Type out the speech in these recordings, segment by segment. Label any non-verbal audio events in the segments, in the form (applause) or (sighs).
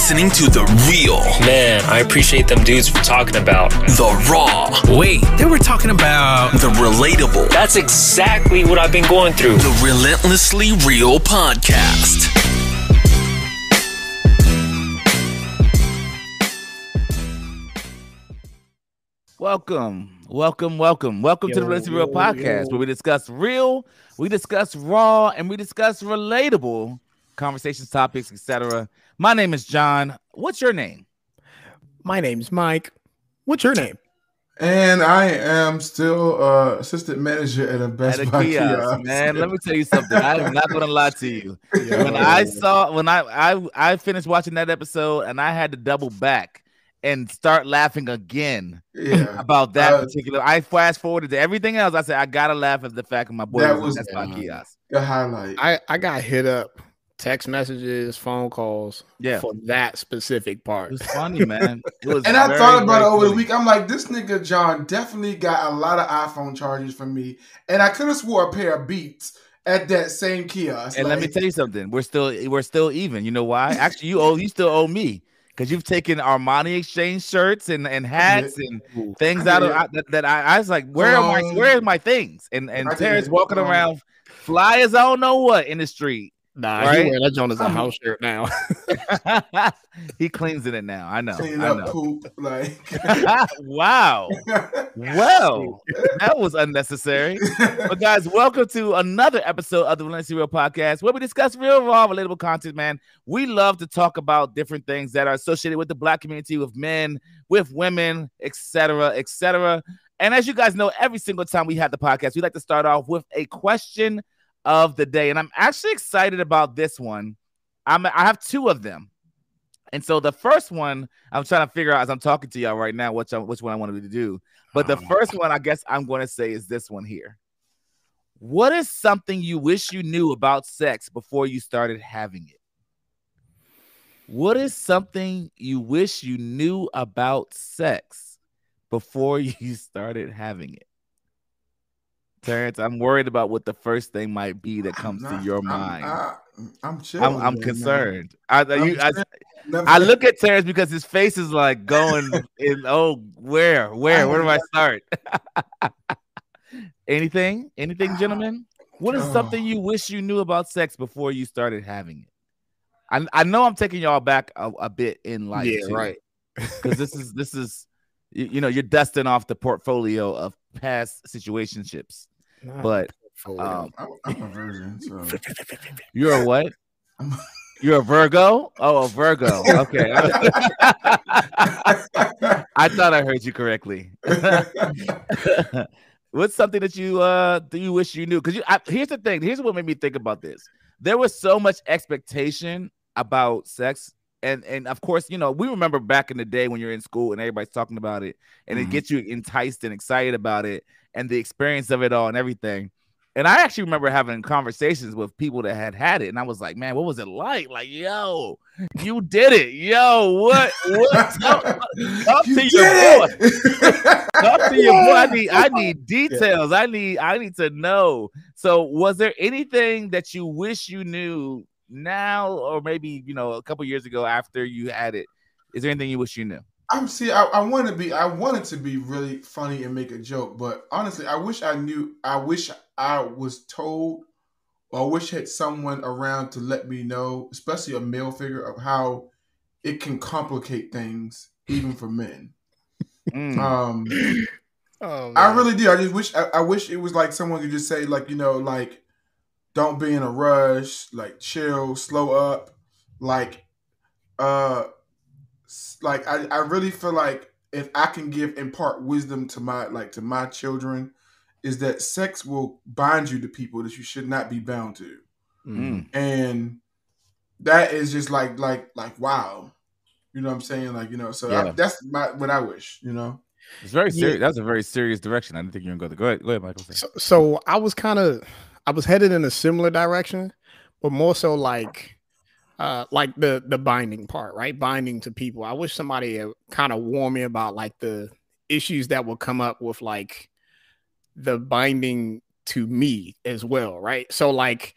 listening to The Real, Man, I appreciate them dudes for talking about. The Raw, Wait, they were talking about. The Relatable, That's exactly what I've been going through. The Relentlessly Real Podcast. Welcome, welcome, welcome, welcome to the Yo, Relentlessly Real Podcast, yo. where we discuss real, we discuss raw, and we discuss relatable conversations, topics, etc. My name is John. What's your name? My name's Mike. What's your name? And I am still uh, assistant manager at a Best At a Buy kiosk, kiosk. man. Let me tell you something. I'm not gonna lie to you. When I saw, when I I I finished watching that episode, and I had to double back and start laughing again yeah, (laughs) about that Uh, particular. I fast forwarded to everything else. I said I gotta laugh at the fact of my boy That was, was- that's my uh, kiosk. the highlight. I I got hit up, text messages, phone calls, Yeah. for that specific part. It's funny, man. (laughs) It was and I thought about it over the week. I'm like, this nigga John definitely got a lot of iPhone chargers from me, and I could have swore a pair of Beats at that same kiosk. And let me tell you something. We're still we're still even. You know why? Actually, you owe you still owe me because you've taken Armani exchange shirts and, and hats and things out of. I, that, that I, I was like, where are my where are my things? And and I. Terrence walking around fly as I don't know what in the street. Nah, Right? he wearing that joint as a I'm- house shirt now. (laughs) he cleans in it now. I know. clean I up know. poop. Like, (laughs) wow. Well, that was unnecessary. But guys, welcome to another episode of the Valencia Real Podcast, where we discuss real, raw, relatable content. Man, we love to talk about different things that are associated with the Black community, with men, with women, etc., etc. And as you guys know, every single time we have the podcast, we like to start off with a question of the day, and I'm actually excited about this one. I'm I have two of them. And so the first one, I'm trying to figure out as I'm talking to y'all right now, which I, which one I wanted to do. But the uh-huh. first one, I guess I'm going to say is this one here. What is something you wish you knew about sex before you started having it? What is something you wish you knew about sex before (laughs) you started having it? Terrence, I'm worried about what the first thing might be that comes to your I'm- mind. I, I'm chilling. I'm, I'm concerned. I, you, I, I look at Terrence because his face is like going in. (laughs) Oh, where, where, where do I (laughs) start? (laughs) Anything, anything, gentlemen? What is something Oh. you wish you knew about sex before you started having it? I, I know I'm taking y'all back a, a bit in life, yeah, right. Because this is this is you, you know you're dusting off the portfolio of past situationships, Nah, but um, I'm, I'm a virgin, so (laughs) you're a what? You're a Virgo? Oh, a Virgo. Okay. I thought I heard you correctly. (laughs) What's something that you uh do you wish you knew? Because you I, here's the thing. Here's what made me think about this. There was so much expectation about sex, and and of course, you know, we remember back in the day when you're in school and everybody's talking about it, and it Mhm. gets you enticed and excited about it, and the experience of it all and everything. And I actually remember having conversations with people that had had it, and I was like, "Man, what was it like? Like, yo, you did it, yo, what? What? (laughs) Talk, talk You to your boy. (laughs) Talk to your boy. I need, I (laughs) need details. I need, I need to know. So, was there anything that you wish you knew now, or maybe you know, a couple years ago after you had it? Is there anything you wish you knew? I'm see. I, I want to be. I wanted to be really funny and make a joke, but honestly, I wish I knew. I wish I was told, or I wish I had someone around to let me know, especially a male figure, of how it can complicate things, even for men. Mm. Um, (clears throat) Oh, I really do. I just wish. I, I wish it was like someone could just say, like you know, like don't be in a rush, like chill, slow up, like uh, like I, I really feel like if I can give impart wisdom to my like to my children, is that sex will bind you to people that you should not be bound to, Mm. and that is just like like like wow, you know what I'm saying? Like you know, so I, that's my what I wish, you know. It's very Yeah. serious. That's a very serious direction. I didn't think you were going to go. Go ahead, go ahead, Michael. So, so I was kind of I was headed in a similar direction, but more so like uh like the the binding part, right? Binding to people. I wish somebody had kind of warned me about like the issues that will come up with like the binding to me as well, right? So like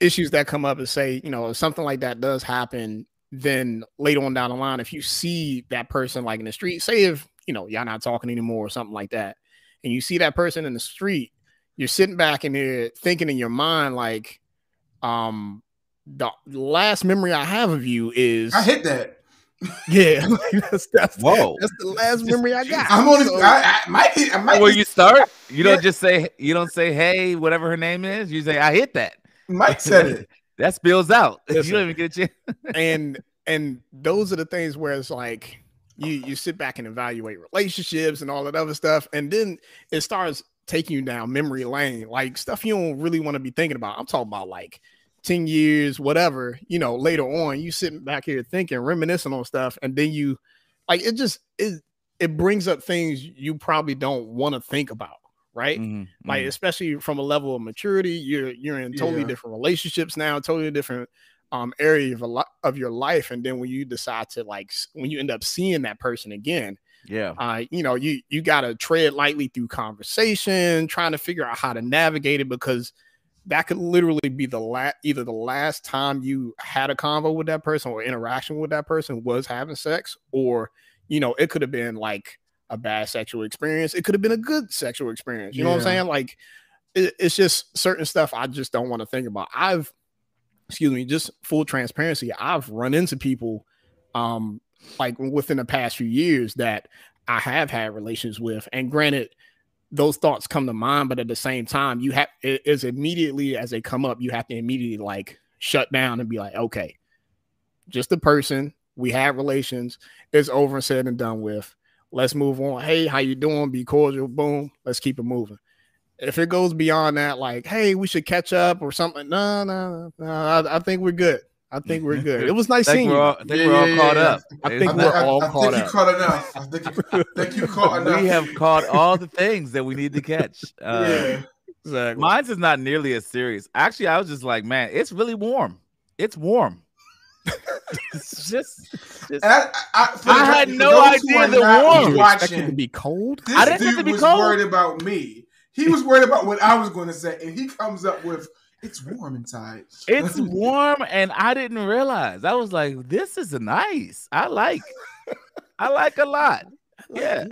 issues that come up and say, you know, if something like that does happen, then later on down the line, if you see that person like in the street, say if you know y'all not talking anymore or something like that, and you see that person in the street, you're sitting back in there thinking in your mind like, um, the last memory I have of you is I hit that. yeah, (laughs) that's, that's Whoa. that's the last memory I got. I'm only. So- I, I might. hit- I might. Where you start, you don't Yeah. just say you don't say hey, whatever her name is. You say I hit that. Mike said it. (laughs) That spills out. (laughs) you don't even get a chance. and and those are the things where it's like you you sit back and evaluate relationships and all that other stuff and then it starts taking you down memory lane like stuff you don't really want to be thinking about i'm talking about like 10 years whatever you know later on you sitting back here thinking reminiscing on stuff and then you like it just it it brings up things you probably don't want to think about right Mhm, like mhm. especially from a level of maturity you're you're in totally Yeah. different relationships now totally different um area of, a lo- of your life and then when you decide to like when you end up seeing that person again yeah. uh you know you you got to tread lightly through conversation trying to figure out how to navigate it because that could literally be the last either the last time you had a convo with that person or interaction with that person was having sex or you know it could have been like a bad sexual experience. It could have been a good sexual experience. You know what i'm saying? Like it, it's just certain stuff i just don't want to think about. I've excuse me just full transparency i've run into people um like within the past few years that i have had relations with. And granted those thoughts come to mind but at the same time you have it is immediately as they come up you have to immediately like shut down and be like okay just a person we had relations it's over and said and done with. Let's move on. Hey how you doing? Be cordial. Boom. Let's keep it moving. If it goes beyond that like hey we should catch up or something no no no I, I think we're good i think we're good it was nice I think seeing we're you all, I think Yeah, we're all yeah, caught yeah. up. I think I we're think, I, all I caught think you up. caught enough. I think, I think you caught (laughs) enough. we have caught all the things that we need to catch. (laughs) Uh, yeah. exactly Mine's is not nearly as serious. Actually, I was just like, man, it's really warm. It's warm. (laughs) it's just, just And I, I, for I the- had no idea are the warm. Did you expect to be cold this I didn't have dude to be was cold. worried about me. He was worried about what I was going to say, and he comes up with, "It's warm inside." it's warm, and I didn't realize. I was like, this is nice. I like, I like a lot. (laughs) Yeah.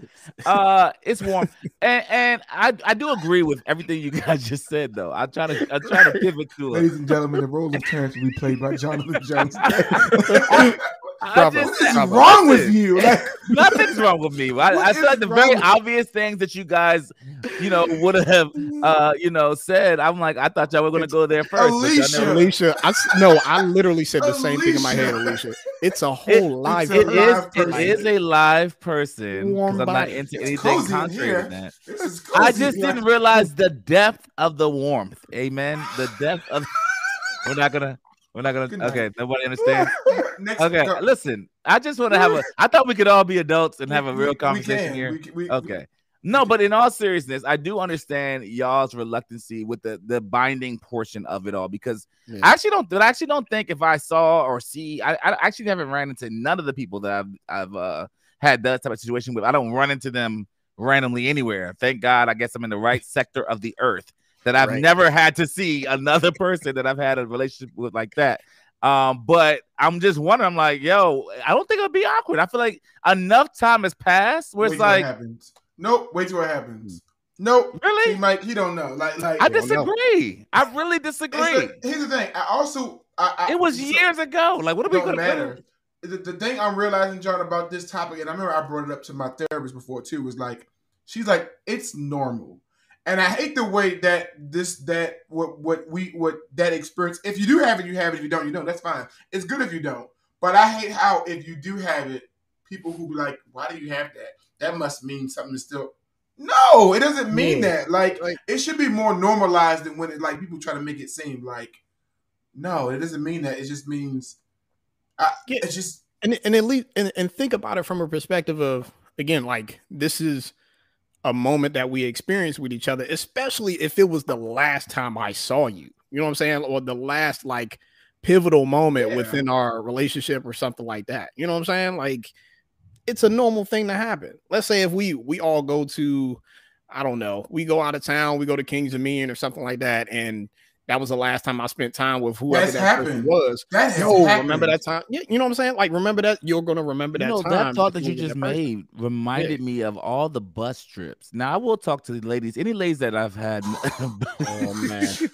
Uh, it's warm, (laughs) and and I I do agree with everything you guys just said though. I try to I try to pivot to it. Ladies and gentlemen, the role of Terrence will be played by Jonathan Jones. (laughs) I Bravo. just what is Bravo. wrong with you? Like, (laughs) Nothing's wrong with me. I, What I feel like the very with- obvious things that you guys, you know, would have, uh, you know, said. I'm like, I thought y'all were gonna go there first. Alicia. never- Alicia, I s- no, I literally said the same thing in my head, Alicia. Alicia. It's a whole It- live. it's It a live person. is a live person because I'm not into It's anything contrary here. to that. I just Like, didn't realize the depth of the warmth. Amen. The depth of. we're not gonna. We're not gonna. Okay, nobody understands. (laughs) Next, Okay, listen. I just want to have a. I thought we could all be adults and have a real conversation here. We- we- Okay. No, but in all seriousness, I do understand y'all's reluctancy with the the binding portion of it all because Yeah. I actually don't. I actually don't think if I saw or see, I, I actually haven't ran into none of the people that I've I've uh, had that type of situation with. I don't run into them randomly anywhere. Thank God. I guess I'm in the right sector of the earth that I've Right. never had to see another person that I've had a relationship with like that. Um, but I'm just wondering. I'm like, yo, I don't think it'll be awkward. I feel like enough time has passed where wait it's like, happens. Nope. Wait till it happens. Nope. really? He might. He don't know. Like, like. I disagree. I really disagree. the- here's the thing. I also. I, I, It was so- years ago. Like, what are we don't gonna matter. The, the thing I'm realizing, John, about this topic, and I remember I brought it up to my therapist before too, was like, she's like, it's normal. And I hate the way that this that what what we what that experience. If you do have it, you have it. If you don't, you don't. That's fine. It's good if you don't. But I hate how if you do have it, people who be like, why do you have that? That must mean something is still. No, it doesn't mean Yeah. that. Like, Like- it should be more normalized than when it like people try to make it seem like. No, it doesn't mean that. It just means. I, Yeah. It's just and and at least and, and think about it from a perspective of again like this is a moment that we experienced with each other especially if it was the last time i saw you. You know what i'm saying? Or the last like pivotal moment Yeah. within our relationship or something like that. You know what i'm saying? Like it's a normal thing to happen. Let's say if we we all go to i don't know we go out of town we go to kings of dominion or something like that and that was the last time I spent time with whoever That's that person was. That Yo, happened. remember that time? Yeah, you know what I'm saying? Like, remember that you're gonna remember that know, time. that thought that you just person. made reminded me of all the bus trips. Now I will talk to the ladies, any ladies that I've had (laughs) Oh man, (laughs)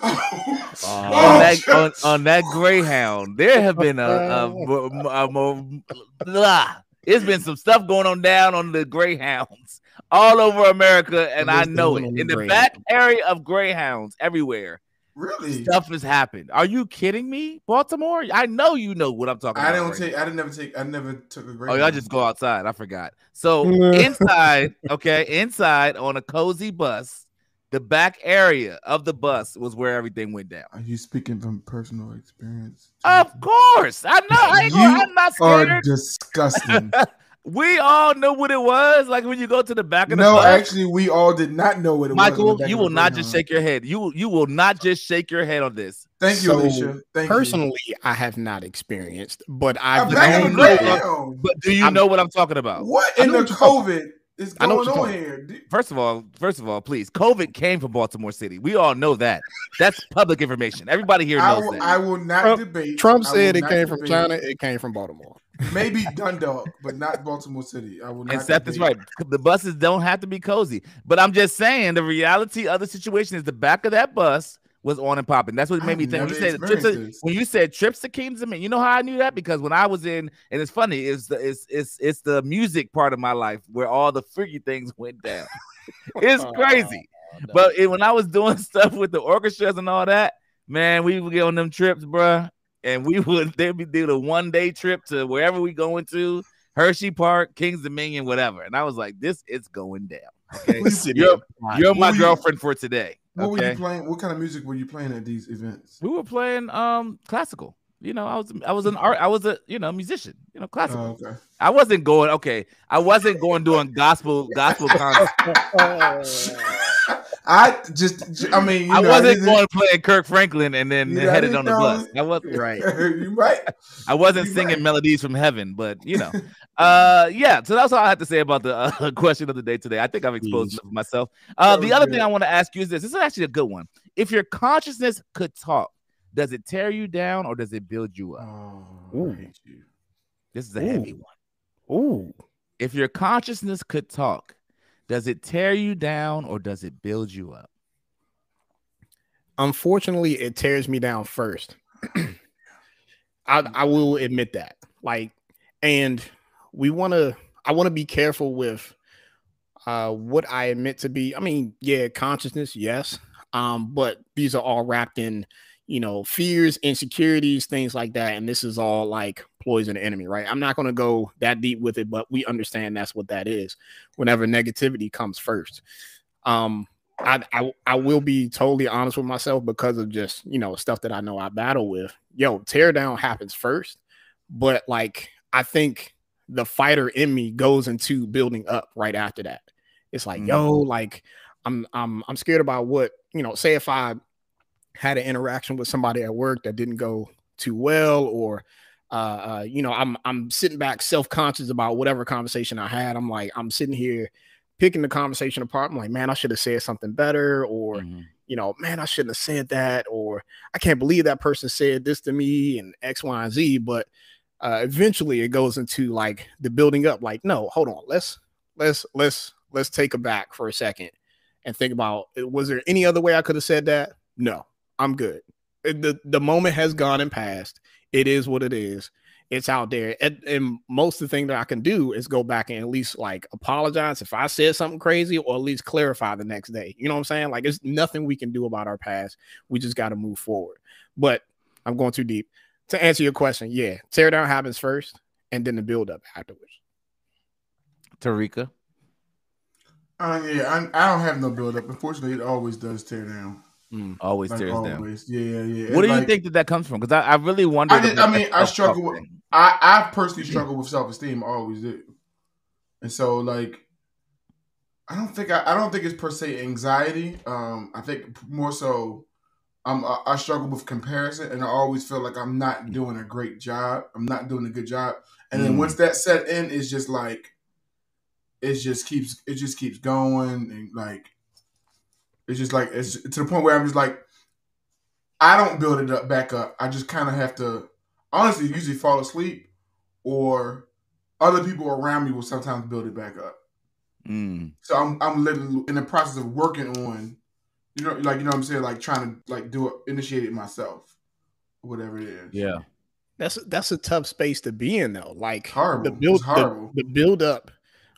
Oh, on oh, that on, on that Greyhound. There have been a, (laughs) a, a, a- blah. it's been some stuff going on down on the Greyhounds all over America, and I know it. In with the back area of Greyhounds, everywhere, really? stuff has happened. Are you kidding me, Baltimore? I know you know what I'm talking I about. don't right take. I didn't never take. I never took a great. Oh, y'all just go outside. I forgot. So (laughs) inside, okay, inside on a cozy bus, the back area of the bus was where everything went down. Are you speaking from personal experience? Of course, I know. I ain't gonna, You I'm not are disgusting. (laughs) We all know what it was. Like when you go to the back of the no, bus. actually, we all did not know what it was. Michael, you will not just Greyhound. shake your head. You you will not just shake your head on this. Thank you, So, Alicia. Thank you. personally, I have not experienced, but. I've A back of known know- But do you I'm- know what I'm talking about? What in the what you're talking COVID is I know what going you're on here? First of all, first of all, please, COVID came from Baltimore City. We all know that. That's public information. Everybody here I knows will, that. I will not Trump- debate. Trump said it not came from. China. It came from Baltimore. Maybe Dundalk, but not Baltimore City. I will not. And Seth is right. The buses don't have to be cozy. But I'm just saying the reality of the situation is the back of that bus was on and popping. That's what made me think. When you, said trips to, when you said trips to King's Dominion, you know how I knew that? Because when I was in, and it's funny, it's the it's it's it's the music part of my life where all the freaky things went down. (laughs) it's (laughs) crazy. But it, when I was doing (laughs) stuff with the orchestras and all that, man, we would get on them trips, bruh, and we would they'd be do the one day trip to wherever we going to Hershey Park, Kings Dominion, whatever. And I was like, this is going down. Okay, you're, you're my girlfriend for today. What were you playing? What kind of music were you playing at these events? we were playing um classical. You know, I was I was an art, I was a you know musician. You know, classical. Oh, okay. I wasn't going okay. I wasn't going doing gospel gospel (laughs) concerts. (laughs) I just, I mean, you I know, wasn't going to play Kirk Franklin and then Yeah, I headed on the know. bus. I was (laughs) right. you right. I wasn't You singing right. melodies from heaven, but you know, (laughs) uh, yeah. So that's all I have to say about the uh, (laughs) question of the day today. I think I've exposed Jeez. myself. Uh, the other good. thing I want to ask you is this: This is actually a good one. If your consciousness could talk, does it tear you down or does it build you up? Oh, Ooh. I hate you. This is a Ooh. heavy one. Ooh, If your consciousness could talk, does it tear you down or does it build you up? unfortunately, it tears me down first. (clears throat) I I will admit that. Like, and we want to. I want to be careful with uh what I admit to be. I mean, yeah, consciousness, yes. Um, but these are all wrapped in, you know, fears, insecurities, things like that. And this is all like ploys of the enemy, right? I'm not going to go that deep with it, but we understand that's what that is. Whenever negativity comes first, um, I, I I will be totally honest with myself because of just you know stuff that I know I battle with. Yo, tear down happens first, but like I think the fighter in me goes into building up right after that. It's like, Mm. yo, like I'm I'm I'm scared about what you know. Say if I had an interaction with somebody at work that didn't go too well, or uh, uh you know, I'm I'm sitting back self conscious about whatever conversation I had. I'm like, I'm sitting here picking the conversation apart. I'm like, man, I should have said something better, or Mhm. you know, man, I shouldn't have said that, or I can't believe that person said this to me and X, Y, and Z. But uh, eventually, it goes into like the building up. Like, no, hold on, let's let's let's let's take it back for a second and think about uh, was there any other way I could have said that? No, I'm good. The The moment has gone and passed. It is what it is. It's out there, and, and most of the thing that I can do is go back and at least like apologize if I said something crazy, or at least clarify the next day. You know what I'm saying? Like, there's nothing we can do about our past. We just got to move forward. But I'm going too deep. To answer your question, yeah, tear down happens first, and then the build up afterwards. Tarika. Uh, yeah, I, I don't have no build up. Unfortunately, it always does tear down. Always Like tears down. always. Yeah, yeah, yeah. What do It's you think that that comes from? Because I, I really wonder. I did- I mean, I struggle with- I I personally struggle with self esteem. I always do, and so like, I don't think I, I don't think it's per se anxiety. Um, I think more so, I'm I, I struggle with comparison, and I always feel like I'm not doing a great job. I'm not doing a good job, and then Mm. once that set in, it's just like, it just keeps it just keeps going, and like, it's just like it's to the point where I'm just like. I don't build it up back up. I just kind of have to honestly usually fall asleep or other people around me will sometimes build it back up. Mm. So I'm I'm literally in the process of working on, you know, like you know what I'm saying, like trying to like do it, initiate it myself, whatever it is. Yeah. That's that's a tough space to be in though. Like Horrible. the build horrible. The, the build up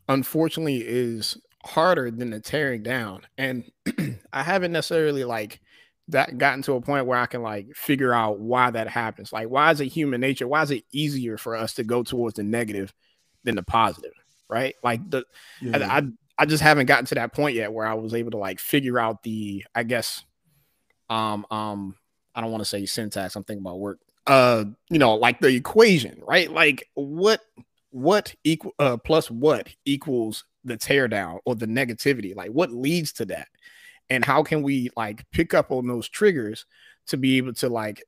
unfortunately is harder than the tearing down. And (clears throat) I haven't necessarily like that gotten to a point where I can like figure out why that happens. Like why is it human nature? Why is it easier for us to go towards the negative than the positive? Right? Like the Yeah. I, I I just haven't gotten to that point yet where I was able to like figure out the I guess um um I don't want to say syntax. I'm thinking about work. Uh, you know, like the equation, right? Like what what equal uh plus what equals the tear down or the negativity? Like what leads to that? And how can we like pick up on those triggers to be able to like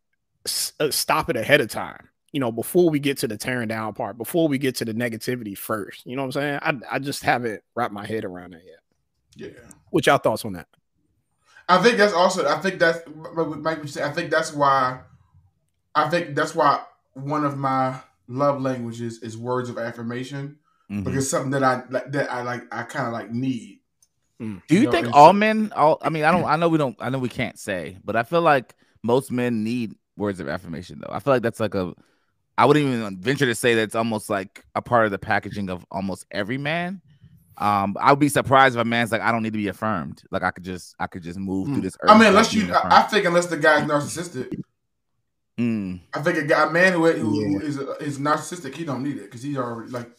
s- uh, stop it ahead of time? You know, before we get to the tearing down part, before we get to the negativity first. You know what I'm saying? I I just haven't wrapped my head around that yet. yeah. What y'all thoughts on that? I think that's also. I think that's Mike. I think that's why. I think that's why one of my love languages is words of affirmation Mhm. because it's something that I like that I like. I kind of like need. Do you know, think and all so- men? All I mean, I don't. I know we don't. I know we can't say, but I feel like most men need words of affirmation. Though I feel like that's like a. I wouldn't even venture to say that it's almost like a part of the packaging of almost every man. Um, I would be surprised if a man's like, I don't need to be affirmed. Like I could just, I could just move through Hmm. this. I mean, unless you, I, I think unless the guy's narcissistic, Mm, I think a guy, a man who, who, who Yeah. is is narcissistic, he don't need it because he's already like.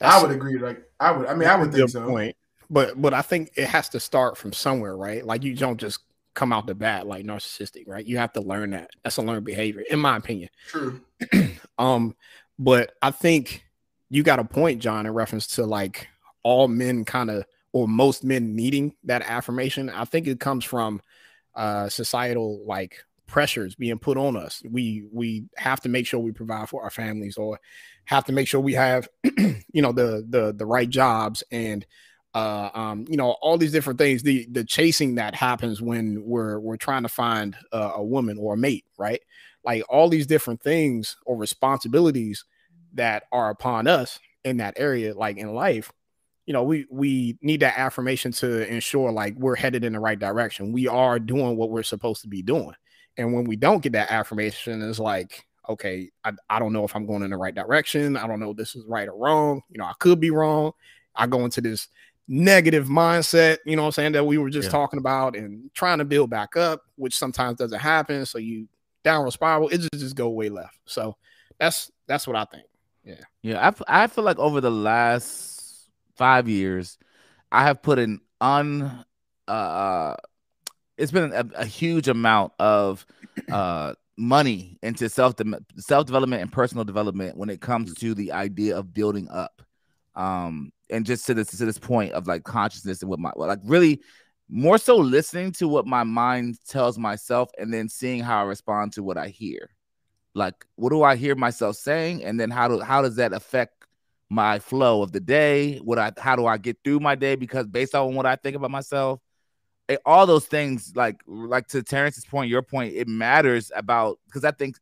That's- I would agree. Like I would. I mean, I would think so. Point. But but I think it has to start from somewhere, right? Like you don't just come out the bat like narcissistic, right? You have to learn that. That's a learned behavior, in my opinion. True. (clears throat) Um, but I think you got a point, John, in reference to like all men kind of or most men needing that affirmation. I think it comes from uh societal like pressures being put on us. We we have to make sure we provide for our families or have to make sure we have (clears throat) you know the the the right jobs and uh um you know all these different things the the chasing that happens when we're we're trying to find a woman or a mate right? Like all these different things or responsibilities that are upon us in that area like in life you know we we need that affirmation to ensure like we're headed in the right direction. We are doing what we're supposed to be doing. And when we don't get that affirmation it's like okay I, I don't know if i'm going in the right direction. I don't know if this is right or wrong. You know i could be wrong. I go into this negative mindset you know what i'm saying that we were just Yeah. talking about and trying to build back up which sometimes doesn't happen. So you downward spiral it just, just go way left. So that's that's what i think. Yeah, I, f- I feel like over the last five years, I have put an un uh it's been a, a huge amount of (clears throat) uh money into self self development and personal development when it comes to the idea of building up. Um and just to this to this point of like consciousness and what my like really more so listening to what my mind tells myself and then seeing how I respond to what I hear. Like what do i hear myself saying? And then how do how does that affect my flow of the day? What i how do i get through my day? Because based on what i think about myself all those things like like to terrence's point your point it matters about because i think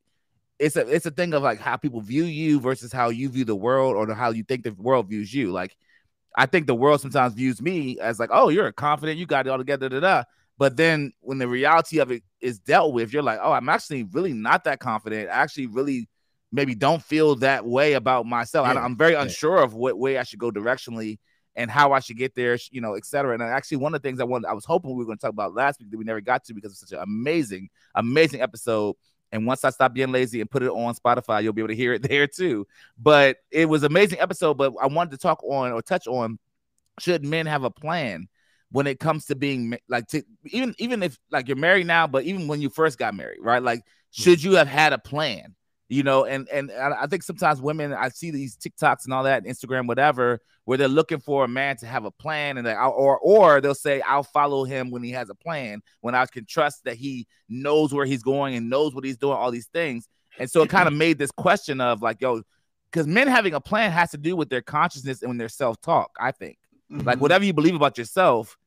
it's a it's a thing of like how people view you versus how you view the world or how you think the world views you like i think the world sometimes views me as like oh you're confident you got it all together da, da. But then when the reality of it is dealt with, you're like, oh, I'm actually really not that confident. I actually really maybe don't feel that way about myself. I, Yeah, I'm very yeah. unsure of what way I should go directionally and how I should get there, you know, et cetera. And uh, actually, one of the things I wanted, I was hoping we were going to talk about last week that we never got to because it's such an amazing, amazing episode. And once I stop being lazy and put it on Spotify, you'll be able to hear it (laughs) there too. But it was an amazing episode. But I wanted to talk on or touch on should men have a plan when it comes to being like to, even even if like you're married now, but even when you first got married, right? Like, mm. should you have had a plan? You know, and and I think sometimes women, I see these TikToks and all that, Instagram, whatever, where they're looking for a man to have a plan, and they or or they'll say, "I'll follow him when he has a plan," when I can trust that he knows where he's going and knows what he's doing, all these things. And so it kind of made this question of like, yo, because men having a plan has to do with their consciousness and their self talk. I think like Mhm. whatever you believe about yourself,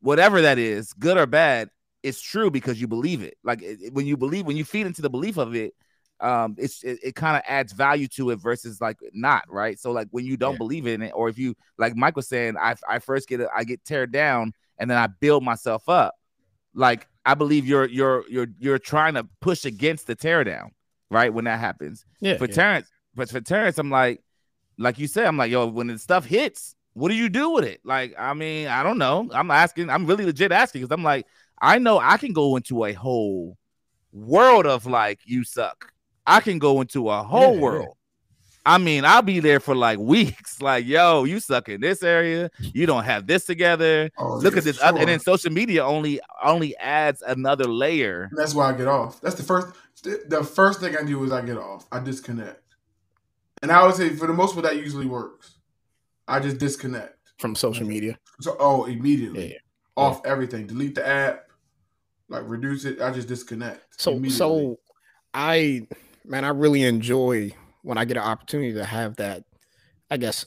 whatever that is, good or bad, it's true because you believe it. Like it- when you believe, when you feed into the belief of it, um, it's it, it kind of adds value to it versus like not right. So like when you don't Yeah. believe in it, or if you like Mike was saying, I I first get it, I get teared down and then I build myself up. Like I believe you're you're you're you're trying to push against the tear down, right? When that happens. Yeah, For yeah. Terrence, but for Terrence, I'm like, like you said, I'm like, yo, when the stuff hits, what do you do with it? Like, I mean, I don't know. I'm asking, I'm really legit asking because I'm like, I know I can go into a whole world of like, you suck. I can go into a whole Yeah, yeah. world. I mean, I'll be there for like (laughs) weeks. Like, yo, you suck in this area. You don't have this together. Oh, Look yeah, at this, for other, and then social media only only adds another layer. That's why I get off. That's the first. The first thing I do is I get off. I disconnect, and I would say for the most part that usually works. I just disconnect. from social media. So oh, immediately Yeah. off everything. Delete the app, like reduce it. I just disconnect. So immediately. so I man, I really enjoy when I get an opportunity to have that, I guess,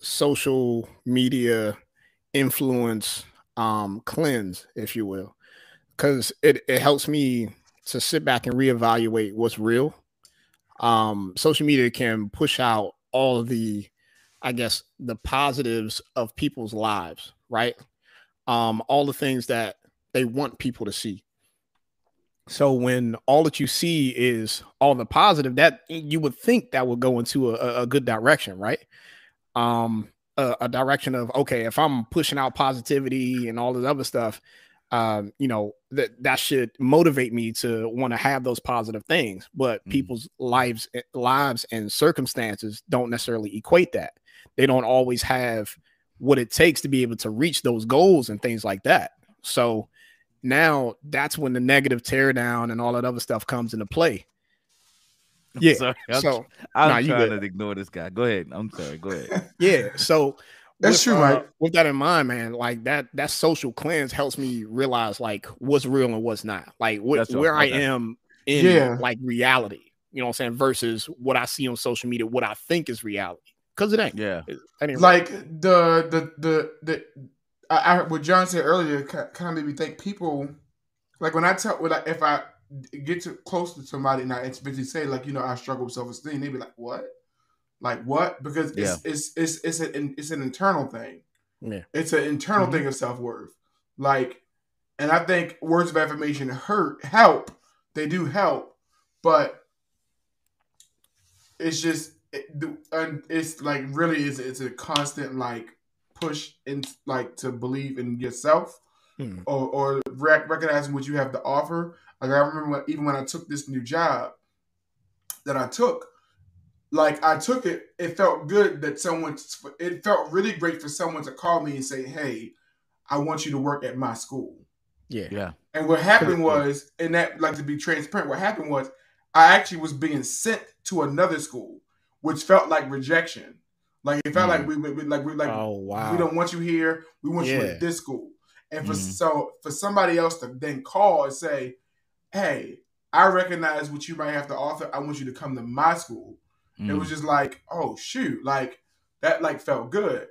social media influence um cleanse, if you will. Cause it, it helps me to sit back and reevaluate what's real. Um, social media can push out all the, I guess, the positives of people's lives, right? Um, all the things that they want people to see. So when all that you see is all the positive, that you would think that would go into a, a good direction, right? Um, a, a direction of okay, if I'm pushing out positivity and all this other stuff, um, you know that that should motivate me to want to have those positive things. But Mhm. people's lives, eh, lives and circumstances don't necessarily equate that. They don't always have what it takes to be able to reach those goals and things like that. So now that's when the negative tear down and all that other stuff comes into play. Yeah. Sorry, I'm, So I'm nah, you trying good. to ignore this guy. Go ahead. I'm sorry. Go ahead. (laughs) yeah, so (laughs) That's with, true, uh, Mike. With that in mind, man, like that that social cleanse helps me realize like what's real and what's not. Like what, That's all. where I Okay. am in Yeah. like reality. You know what I'm saying? Versus what I see on social media, what I think is reality. Because it ain't. Yeah. It, ain't like the the the the I, I what John said earlier kind of made me think people like when I tell when I, if I get to close to somebody and I explicitly say like you know I struggle with self esteem, they'd be like what, like what? Because Yeah. it's it's it's it's an it's an internal thing. Yeah. It's an internal Mhm. thing of self worth. Like, and I think words of affirmation hurt help. They do help, but it's just it, it's like really is it's a constant like push in like to believe in yourself Hmm. or or rec- recognizing what you have to offer. Like I remember when, even when I took this new job that I took, like I took it, it felt good that someone. It felt really great for someone to call me and say, "Hey, I want you to work at my school." yeah. Yeah. And what happened was, and that like to be transparent, what happened was I actually was being sent to another school, which felt like rejection. Like it felt like we, we like we like oh wow. we don't want you here. We want you at this school. And for Mhm. so for somebody else to then call and say, "Hey, I recognize what you might have to offer. I want you to come to my school." It Mm. was just like, "Oh shoot!" Like that, like felt good.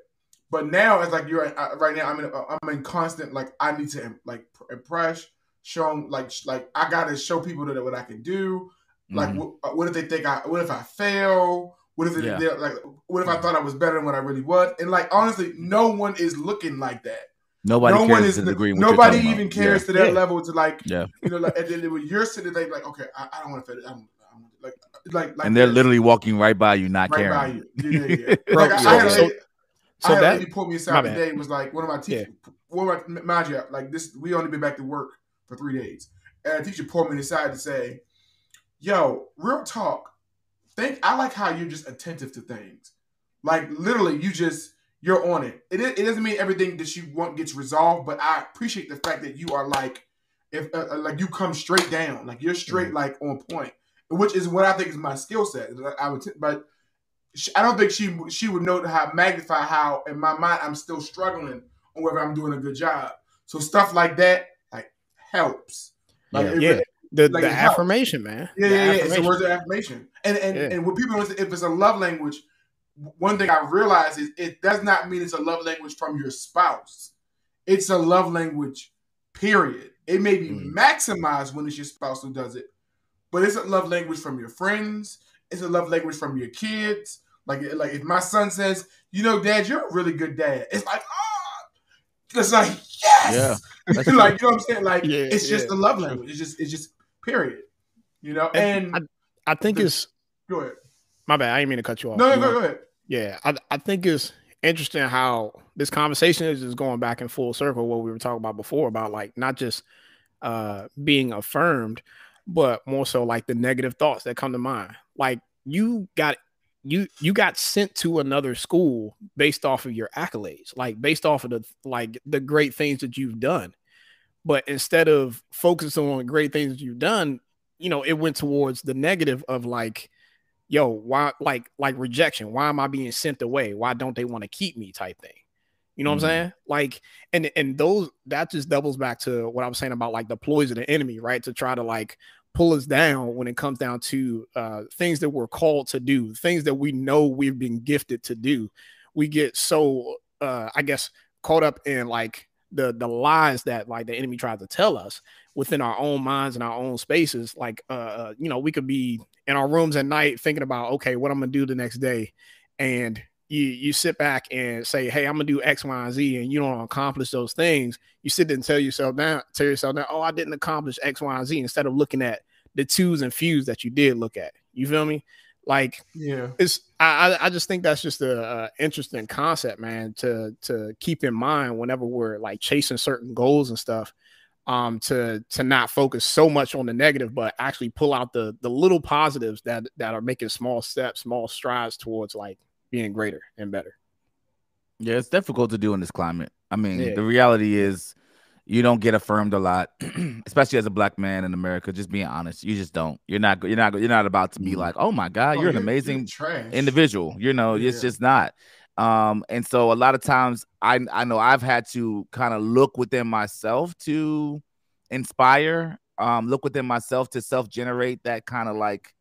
But now it's like you're I, right now. I'm in. I'm in constant like I need to like impress, show 'em, like like I gotta show people that what I can do. Like Mhm. what, what if they think I? What if I fail? What if they, Yeah. they're like? What if I thought I was better than what I really was? And like honestly, no one is looking like that. nobody no cares one is. the degree. you're Nobody even about. cares to that Yeah. level to like Yeah. you know like and then when you're sitting there they're like okay I, I don't want to fail. I don't, I don't like like like and they're literally walking right by you, not right caring. by you. Yeah, yeah, yeah. (laughs) Like I, so- I had a so- lady, so I had that- a lady pull me aside today. and Was like one of my teachers. One of my mind you, like this, we only been back to work for three days, and a teacher pulled me aside to say, "Yo, real talk. Think I like how you're just attentive to things. Like literally, you just you're on it. It, it doesn't mean everything that you want gets resolved, but I appreciate the fact that you are like, if uh, uh, like you come straight down, like you're straight like on point, which is what I think is my skill set. I would, t- but she, I don't think she she would know how magnify how in my mind I'm still struggling on whether I'm doing a good job. So stuff like that like helps. Like Yeah. it Yeah. really- The, like, the it helps. affirmation, man. yeah, The yeah, yeah. It's a affirmation. word of affirmation. And and Yeah. and what people if it's a love language, one thing I realize is it does not mean it's a love language from your spouse. It's a love language, period. It may be Mm. maximized when it's your spouse who does it, but it's a love language from your friends. It's a love language from your kids. Like, like if my son says, "You know, Dad, you're a really good dad," it's like, ah, it's like yes, Yeah, (laughs) like you know what I'm saying. Like Yeah, it's just yeah. a love language. It's just, it's just period. You know, and I, I think the- it's go ahead. my bad. I didn't mean to cut you off. No, no, You go, know? go ahead. Yeah, I, I think it's interesting how this conversation is just going back in full circle. What we were talking about before about like not just uh being affirmed, but more so like the negative thoughts that come to mind. Like you got you you got sent to another school based off of your accolades, like based off of the like the great things that you've done. But instead of focusing on the great things that you've done, you know, it went towards the negative of like yo, why like like rejection? Why am I being sent away? Why don't they want to keep me? Type thing. You know what Mhm. I'm saying? Like, and and those that just doubles back to what I was saying about like the ploys of the enemy, right? To try to like pull us down when it comes down to uh things that we're called to do, things that we know we've been gifted to do. We get so uh I guess caught up in like the the lies that like the enemy tries to tell us within our own minds and our own spaces. Like uh, uh you know, we could be in our rooms at night thinking about okay, what I'm gonna do the next day, and you you sit back and say, hey, I'm gonna do X, Y, and Z, and you don't accomplish those things. You sit there and tell yourself down, tell yourself down, oh, I didn't accomplish X, Y, and Z, instead of looking at the twos and fews that you did look at. You feel me? Like Yeah, it's I I- I just think that's just a, uh interesting concept, man, to to keep in mind whenever we're like chasing certain goals and stuff. Um, to to not focus so much on the negative, but actually pull out the the little positives that that are making small steps, small strides towards like being greater and better. Yeah, it's difficult to do in this climate. I mean, Yeah. the reality is you don't get affirmed a lot, (clears throat) especially as a black man in America. Just being honest, you just don't. You're not. You're not. You're not about to be Mhm. like, oh my god, Oh, you're an amazing trash. individual. You know, it's just not. Um, and so a lot of times I I know I've had to kind of look within myself to inspire, um, look within myself to self-generate that kind of like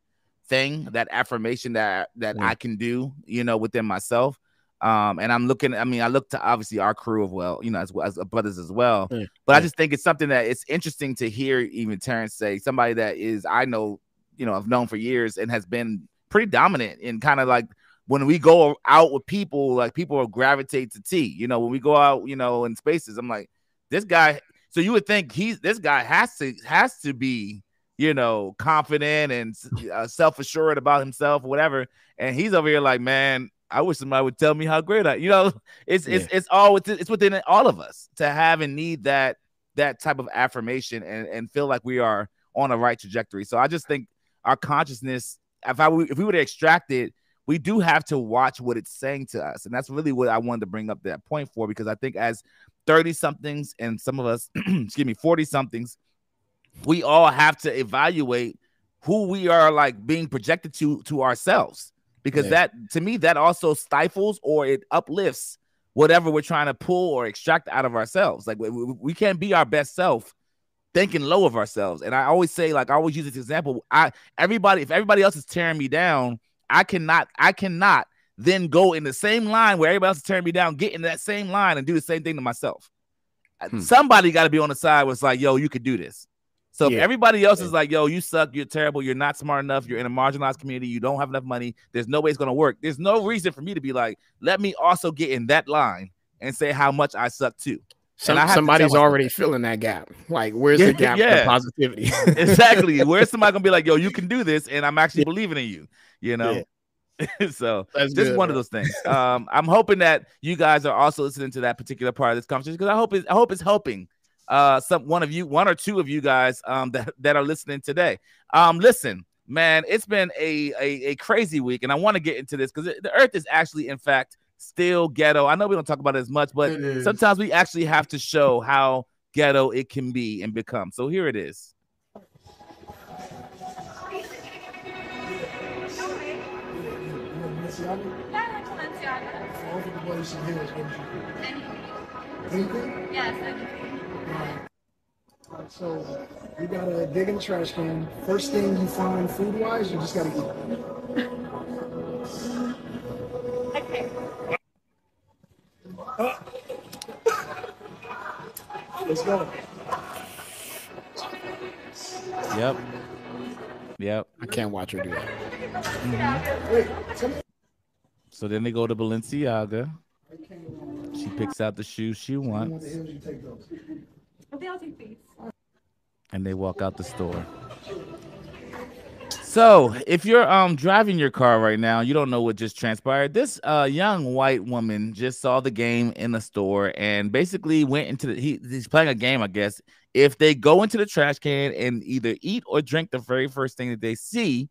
thing, that affirmation that that Yeah. I can do, you know, within myself. Um, and I'm looking, I mean, I look to obviously our crew of well, you know, as well as brothers as well. Yeah. But I just think it's something that it's interesting to hear even Terrence say, somebody that is I know, you know, I've known for years and has been pretty dominant in kind of like when we go out with people, like people will gravitate to T. You know, when we go out, you know, in spaces, I'm like, this guy. So you would think he's this guy has to has to be, you know, confident and uh, self assured about himself, whatever. And he's over here like, man, I wish somebody would tell me how great I. You know, (laughs) it's it's it's all within, it's within all of us to have and need that that type of affirmation and and feel like we are on a right trajectory. So I just think our consciousness, if I if we were to extract it, we do have to watch what it's saying to us. And that's really what I wanted to bring up that point for, because I think as 30 somethings and some of us, (clears throat) excuse me, 40 somethings, we all have to evaluate who we are like being projected to to ourselves. Because Yeah. that to me, that also stifles or it uplifts whatever we're trying to pull or extract out of ourselves. Like we, we- can't be our best self thinking low of ourselves. And I always say, like I always use this example. I everybody, if everybody else is tearing me down, I cannot, I cannot then go in the same line where everybody else is tearing me down, get in that same line and do the same thing to myself. Uh, Hmm. Somebody got to be on the side where it's like, yo, you could do this. So if everybody else Yeah. is like, yo, you suck, you're terrible, you're not smart enough, you're in a marginalized community, you don't have enough money, there's no way it's gonna work. There's no reason for me to be like, let me also get in that line and say how much I suck too. Some, have to somebody's already filling that gap. Like, where's Yeah, the (laughs) gap yeah. for positivity? (laughs) exactly. (laughs) Where's somebody gonna be like, yo, you can do this, and I'm actually Yeah. believing in you, you know? so That's is good, one bro. of those things. Um, I'm hoping that you guys are also listening to that particular part of this conversation because I hope it, I hope it's helping uh some one of you, one or two of you guys um (laughs) that, that are listening today. Um, listen, man, it's been a a, a crazy week, and I want to get into this because the earth is actually, in fact, still ghetto. I know we don't talk about it as much, but sometimes we actually have to show how ghetto it can be and become. So here it is. Anything? Yes. Right, so you gotta dig in the trash can. First thing you find food wise, you just gotta eat. Okay. Let's go. Yep. Yep. I can't watch her do that. Mm-hmm. So then they go to Balenciaga. She picks out the shoes she wants. Okay, I'll take these. and they walk out the store. So if you're um driving your car right now, you don't know what just transpired. This uh young white woman just saw the game in the store and basically went into the he, he's playing a game, I guess. If they go into the trash can and either eat or drink the very first thing that they see,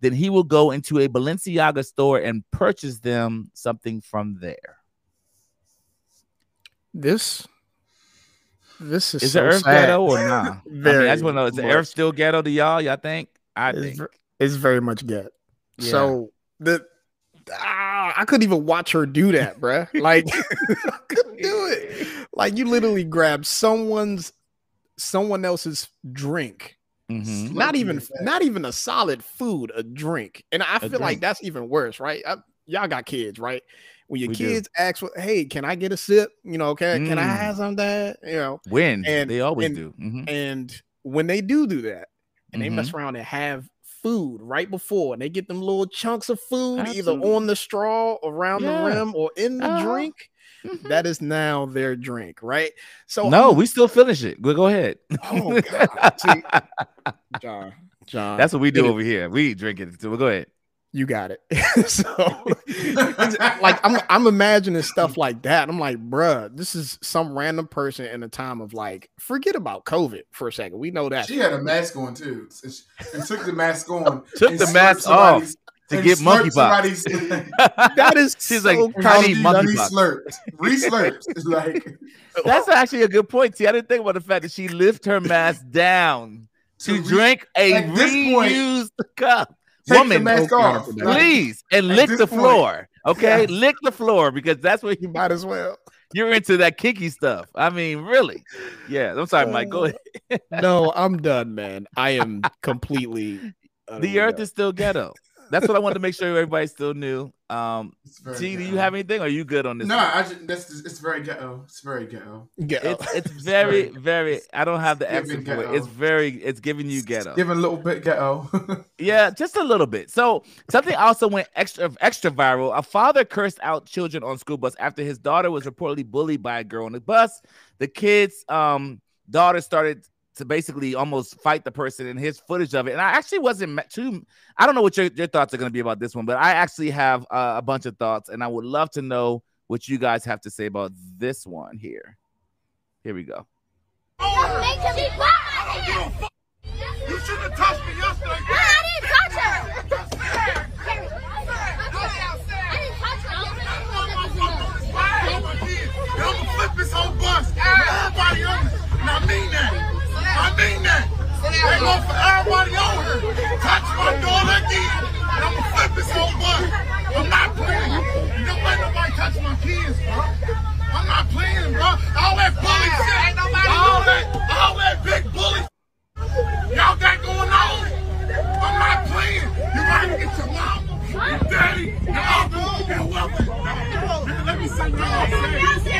then he will go into a Balenciaga store and purchase them something from there. This, this is, Is so the Earth sad. ghetto or not? (laughs) I, mean, Very I just want to know: is the. Earth still ghetto to y'all? Y'all think? I It's, think. ver- it's very much get. Yeah. So the ah, I couldn't even watch her do that, bruh. (laughs) Like (laughs) I couldn't do it. Like you literally grab someone's someone else's drink. Mhm. Not even not even a solid food, a drink. And I feel drink. like that's even worse, right? I, y'all got kids, right? When your We do. kids ask hey, can I get a sip? You know, can, can I Mm. have some of that? You know, When And- they always and- do. Mhm. and when they do do that, and they mess Mm-hmm. around and have food right before, and they get them little chunks of food either on the straw, around Yeah. the rim, or in the Uh-huh. drink, Mhm. that is now their drink, right? So no, I'm- we still finish it. Go, go ahead. Oh, God. See, (laughs) John, John, That's what we do over here. We drink it. So go ahead. You got it. (laughs) so, like, I'm I'm imagining stuff like that. I'm like, bruh, this is some random person in a time of like, forget about COVID for a second. We know that. She had a mask on too, and she- and took the mask on. (laughs) Took the mask off to get slurped monkeypox. (laughs) that is She's so like, kind I of monkeypox. Re-slurped, re-slurped. It's like That's actually a good point. See, I didn't think about the fact that she lifted her mask down to to re- drink a at this point, reused cup. Take Woman, mask off. Please, and at lick this the point- floor. Okay, Yeah. lick the floor because that's what You might as well. you're into that kinky stuff. I mean, really? Yeah. I'm sorry, Mike. Go Uh, ahead. (laughs) No, I'm done, man. I am completely. The Earth is still ghetto. That's what I wanted to make sure everybody still knew. Um, it's very T, do you have anything? Or are you good on this? No, one? I just, that's just, it's very ghetto. It's very ghetto. It's (laughs) it's It's very very- very. I don't have the giving accent for it. It's very. It's giving you ghetto. Give a little bit ghetto. (laughs) Yeah, just a little bit. So something also went extra extra viral. A father cursed out children on school bus after his daughter was reportedly bullied by a girl on the bus. The kid's um daughter started to basically almost fight the person in his footage of it. And I actually wasn't ma- too I don't know what your, your thoughts are going to be about this one, but I actually have uh, a bunch of thoughts and I would love to know what you guys have to say about this one here. Here we go. You shouldn't have touched me yesterday. I didn't touch her. I didn't touch her. I'm gonna flip this whole bus. Everybody on it. And I mean that. I mean that. They go for everybody on here. Touch my daughter again. And I'm gonna flip this whole bus. I'm not playing. You don't let nobody touch my kids, bro. I'm not playing, bro. All that bully shit. All that, all that big bully Y'all got going on? I'm not playing. You gotta get your mama, your daddy, your uncle, and whoever. Nigga, Let me see what y'all say.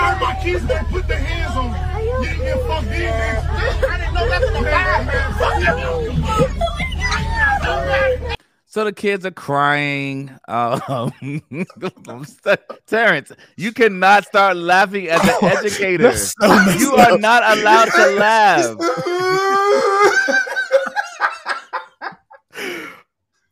All my kids gonna put their hands on me. You didn't get fucked in, bitch. I didn't know nothing about it, man. Fuck that. So the kids are crying. Um, (laughs) Terrence, you cannot start laughing as (laughs) an educator. You are not allowed to laugh. (laughs)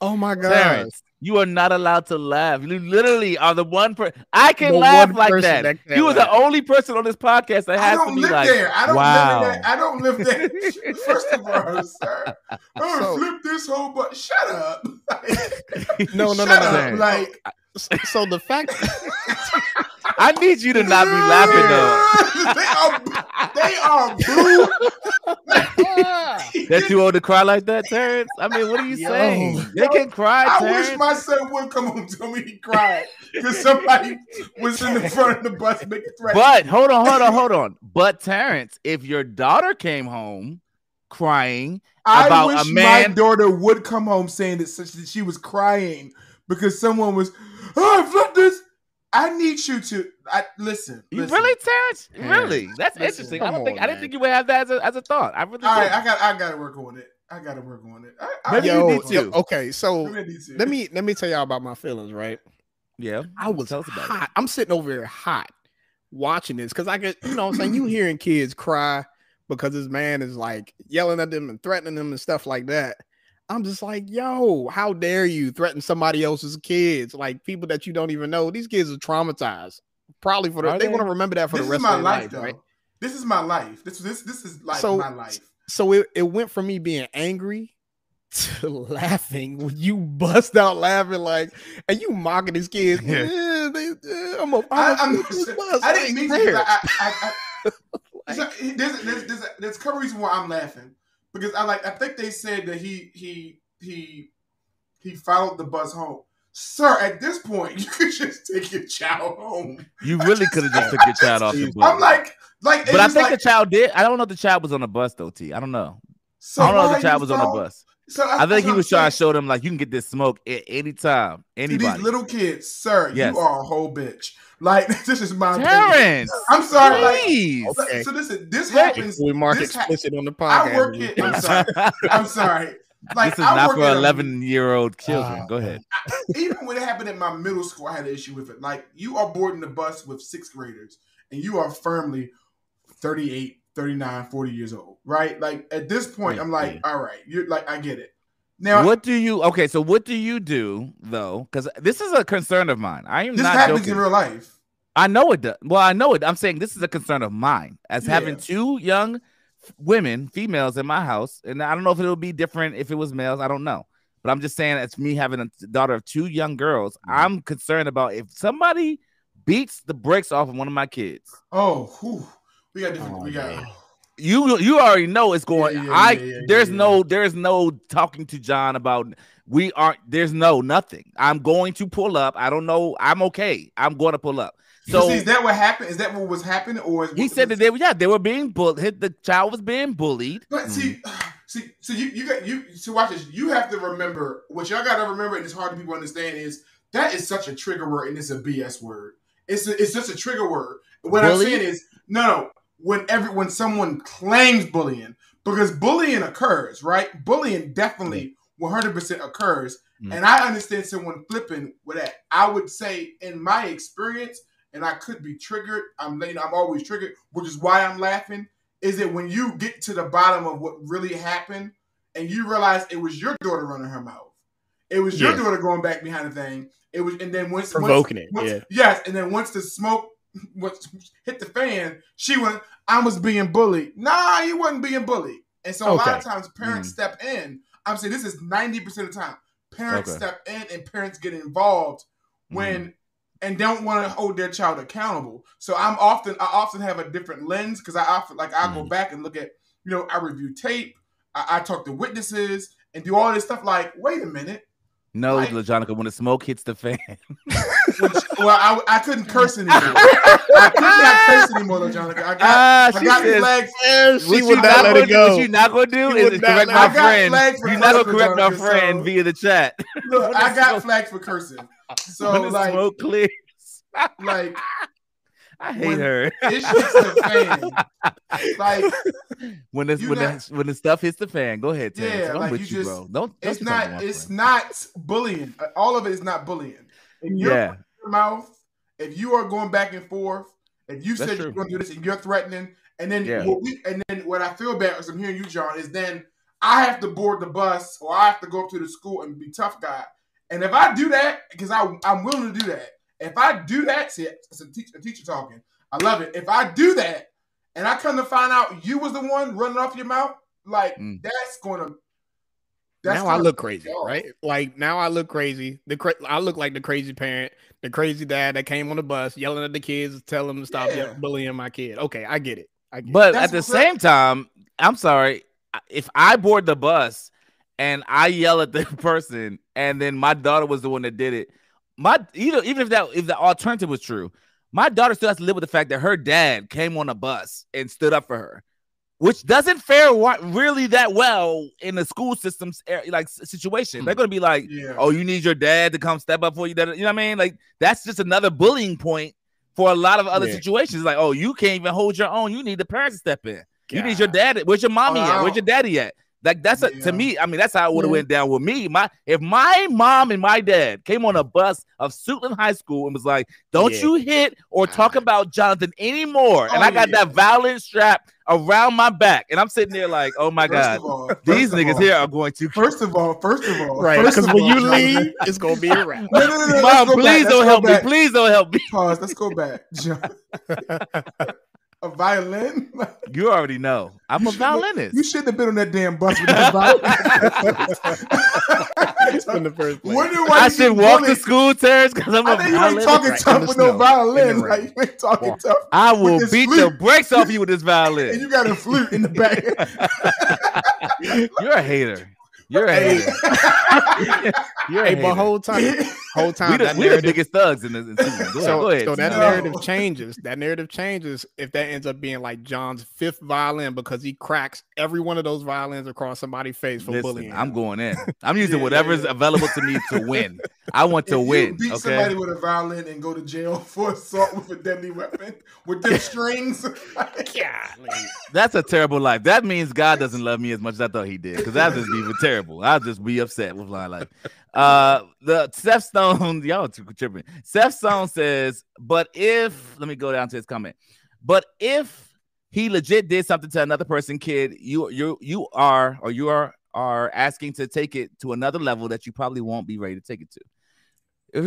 Oh my god. Terrence, you are not allowed to laugh. You literally are the one person. I can The laugh like that. that can you are the only person on this podcast that I has to don't be live like, there. I don't wow. live in that. I don't live there. (laughs) First of all, sir, (laughs) oh, So- flip this whole but shut up. (laughs) No, no, no, Shut no. up. Like So the fact I need you to not be laughing though. they are they are blue. That too old to cry like that, Terrence? I mean, what are you Yo. saying? They can cry, I Terrence. wish my son would come home and tell me he cried because somebody was in the front of the bus making threats. But hold on, hold on, hold on. But Terrence, if your daughter came home crying I about wish a man, my daughter would come home saying that she was crying because someone was, oh, flip this. I need you to I listen. You listen. really, Terrence? Man, Really? That's listen, interesting. I don't think on, I didn't man. think you would have that as a, as a thought. I really All right, didn't. I got I got to work on it. I got to work on it. I, I, Maybe you need to. yo, okay, so Maybe I need to. let me let me tell y'all about my feelings, right? Yeah. I was Tell us about it. I'm sitting over here hot watching this because I get, you know what I'm saying? You hearing kids cry because this man is like yelling at them and threatening them and stuff like that. I'm just like, yo, how dare you threaten somebody else's kids? Like people that you don't even know. These kids are traumatized. Probably for the, they they? want to remember that for this the rest is my of their life, life, right? This is my life. This this this is like So- my life. So it, it went from me being angry (laughs) to laughing when you bust out laughing like and you mocking these kids. (laughs) Yeah. "Yeah, they, uh, I'm a, I, I'm (laughs) bus." I didn't mean to. Like, I, I, I, I, Like- so, there's, there's, there's, a, there's a couple reasons why I'm laughing because I like I think they said that he he he he followed the bus home. Sir, at this point, (laughs) you could just take your child home. You really could have just took your child off the bus. I'm like, like, but I think like, the child did. I don't know if the child was on the bus though, T. I don't know. so I don't know if the child was on the bus. So I think he was trying to show them like you can get this smoke at any time. to Anybody. these little kids, sir. Yes. You are a whole bitch. Like (laughs) this is my opinion. Terrence, I'm sorry. Like, please. so- Okay. so listen, this Wait. happens. we mark this ha- explicit on the I podcast. work it. I'm sorry. (laughs) I'm sorry. Like this is I not for at a- 11 year old children. Ah, Go ahead. even when it happened at my middle school, I had an issue with it. Like, you are boarding the bus with sixth graders, and you are firmly 38, 39, 40 years old, right? Like, at this point, Yeah, I'm like, yeah. all right, you're like, I get it. Now, what do you okay? So what do you do though? Because this is a concern of mine. I am this not happens joking. in real life. I know it does. Well, I know it. I'm saying this is a concern of mine as having two young women, females in my house, and I don't know if it'll be different if it was males. I don't know, but I'm just saying it's me having a daughter of two young girls. Mm-hmm. I'm concerned about if somebody beats the brakes off of one of my kids. Oh, whew. we got different. Oh, we got. man. You you already know it's going. Yeah, yeah, I yeah, yeah, there's yeah, no there's no talking to John about we aren't there's no nothing. I'm going to pull up. I don't know. I'm okay. I'm going to pull up. So, So is that what happened? Is that what was happening, or is he said that they were yeah they were being bullied. The child was being bullied. But see, hmm. (sighs) see, so you you got you to watch this. You have to remember what y'all got to remember, and it's hard to people understand is that is such a trigger word, and it's a BS word. It's a, it's just a trigger word. What I'm saying is no, no. When every when someone claims bullying, because bullying occurs, right? Bullying definitely 100 percent occurs, Mm. and I understand someone flipping with that. I would say, in my experience, and I could be triggered. I'm you know, I'm always triggered, which is why I'm laughing is that when you get to the bottom of what really happened and you realize it was your daughter running her mouth. It was your daughter going back behind the thing. It was and then once Provoking once- it, once- yeah. Yes, and then once the smoke hit the fan, she went, I was being bullied. Nah, you wasn't being bullied. And so a lot of times parents mm. step in. I'm saying this is 90% of the time. Parents Okay. step in and parents get involved when mm. and don't want to hold their child accountable. So I'm often I often have a different lens because I often like I go mm. back and look at you know I review tape, I, I talk to witnesses and do all this stuff. Like wait a minute, No, Like- LaJonica, when the smoke hits the fan, (laughs) Which, well I, I couldn't curse (laughs) anymore. I could not curse anymore, though, Jonica. I got Ah, I she got says- flags. She what would you not not let gonna it do, go. what you not gonna do She is, would correct my it go. I got friend. You're not gonna cursing, correct my friend so- via the chat. Look, (laughs) I got smoke- flags for cursing. So when the like smoke clears, like I hate when her. it hits the fan, (laughs) like when the when not- the when the stuff hits the fan, go ahead, Terrence. Yeah, I'm like with you you, just- bro. Don't, don't it's you talk to not it's friend. not bullying. Uh, All of it is not bullying. If you're Yeah. your mouth, if you are going back and forth, if you That's said you're going to do this and you're threatening, and then Yeah. what we and then what I feel bad as I'm hearing you, John, is then I have to board the bus or I have to go up to the school and be tough guy. And if I do that, because I I'm willing to do that. If I do that, see, it's a teacher, a teacher talking. I love it. If I do that, and I come to find out you was the one running off your mouth, like Mm. that's gonna. now I gonna look crazy, off. right? Like now I look crazy. The cra- I look like the crazy parent, the crazy dad that came on the bus yelling at the kids, telling them to stop Yeah. bullying my kid. Okay, I get it. I get But That's at the what's same time, I'm sorry. If I board the bus and I yell at the (laughs) person, and then my daughter was the one that did it, my either even if that if the alternative was true, my daughter still has to live with the fact that her dad came on a bus and stood up for her. which doesn't fare really that well in the school systems er, like situation. They're gonna be like, Yeah. "Oh, you need your dad to come step up for you." da- You know what I mean? Like that's just another bullying point for a lot of other Yeah. situations. Like, "Oh, you can't even hold your own. You need the parents to step in. You need your God. dad. Where's your mommy at? Where's your daddy at?" Like that's a, Yeah. to me. I mean, that's how it would have Yeah. went down with me. My if my mom and my dad came on a bus of Suitland High School and was like, "Don't Yeah. you hit or talk about Jonathan anymore," and Oh, I got yeah. that violent strap around my back, and I'm sitting there like, "Oh my First god, all- these niggas all- here are going to." First of all, first of all, Right, because when all, you leave, it's gonna be a wrap. (laughs) No, no, no, no, Mom, go back, please don't go help me. Please don't help me. Pause. Let's go back. (laughs) John. a violin? (laughs) You already know I'm a violinist. You shouldn't have been on that damn bus with (laughs) that violin. in the first place. Wonder why I you should get walk to school, Terrence, because I'm a I know you ain't violinist. talking right, tough with no snow, in violin. the Like you ain't talking Walk. tough. I will with this beat the flute. brakes off you with this (laughs) violin. And violin. you got a flute in the back. You're a hater. You're a Hey. hater. (laughs) You're a Hey, hater. but whole time, whole time we the, that we the biggest thugs in this. In season. Go so, go ahead. so that No. narrative changes. That narrative changes if that ends up being like John's fifth violin because he cracks every one of those violins across somebody's face for Listen, bullying. I'm going in. I'm using Yeah, whatever's yeah. available to me to win. I want to If you win. beat Okay. somebody with a violin and go to jail (laughs) for assault with a deadly weapon with them (laughs) strings. That's a terrible life. That means God doesn't love me as much as I thought He did. Because that'd just be terrible. I'll just be upset with my life. Uh, the Seth Stone, (laughs) y'all too tripping. Seth Stone says, "But if let me go down to his comment. But if he legit did something to another person, kid, you you you are or you are are asking to take it to another level that you probably won't be ready to take it to.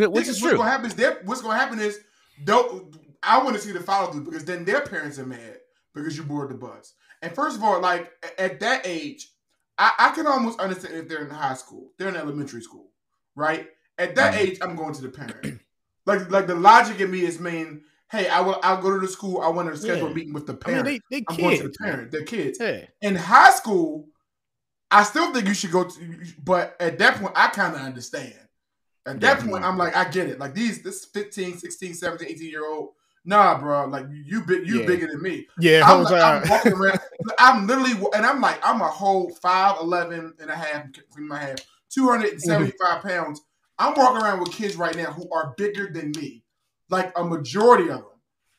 Which is is what's true. gonna happen is their, what's gonna happen is don't I want to see the follow through because then their parents are mad because you board the bus. And first of all, like at that age, I, I can almost understand if they're in high school, they're in elementary school, right? At that age, I'm going to the parent. (clears throat) like like the logic in me is mean, hey, I will I'll go to the school, I want to schedule Yeah. a meeting with the I mean, parent. they they I'm going to kids. the parent, they're kids. Yeah. In high school, I still think you should go to, but at that point, I kind of understand. At that Yeah. point, I'm like, I get it. Like these, this 15, 16, 17, 18 year old, nah, bro. Like you, big, you Yeah. bigger than me. Yeah, I'm, like, I'm walking around. I'm literally, and I'm like, I'm a whole 5'11 and a half, my half, 275 mm-hmm. pounds. I'm walking around with kids right now who are bigger than me, like a majority of them.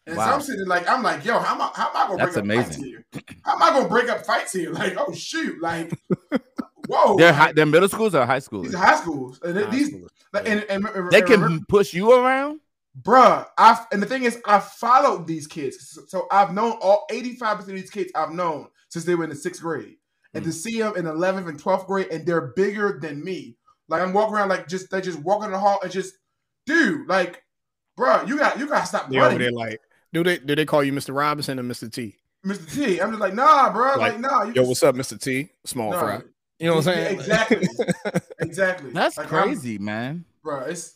And so I'm sitting like, I'm like, yo, how am I, how am I gonna That's break up fights amazing. here? How am I gonna break up fights here? (laughs) Like, oh shoot, like, (laughs) whoa, They're high, they're middle schools or high these schools. are high schools, and High these, school. like, and, and, and- They can remember- push you around. Bruh. I and the thing is, I followed these kids, so, so I've known all eighty five percent of these kids. I've known since they were in the sixth grade, and Hmm. to see them in eleventh and twelfth grade, and they're bigger than me. Like I'm walking around like just they just walking in the hall and just, dude, like, bruh, you got you got to stop They over running, there like, do they do they call you Mr. Robinson or Mr. T? Mr. T. I'm just like, nah, bruh, like, Like, nah, you Yo, what's up, Mr. T? Small nah. fry. You know what I'm Yeah, saying? exactly, (laughs) exactly. That's Like, I'm- crazy, man. bruh. It's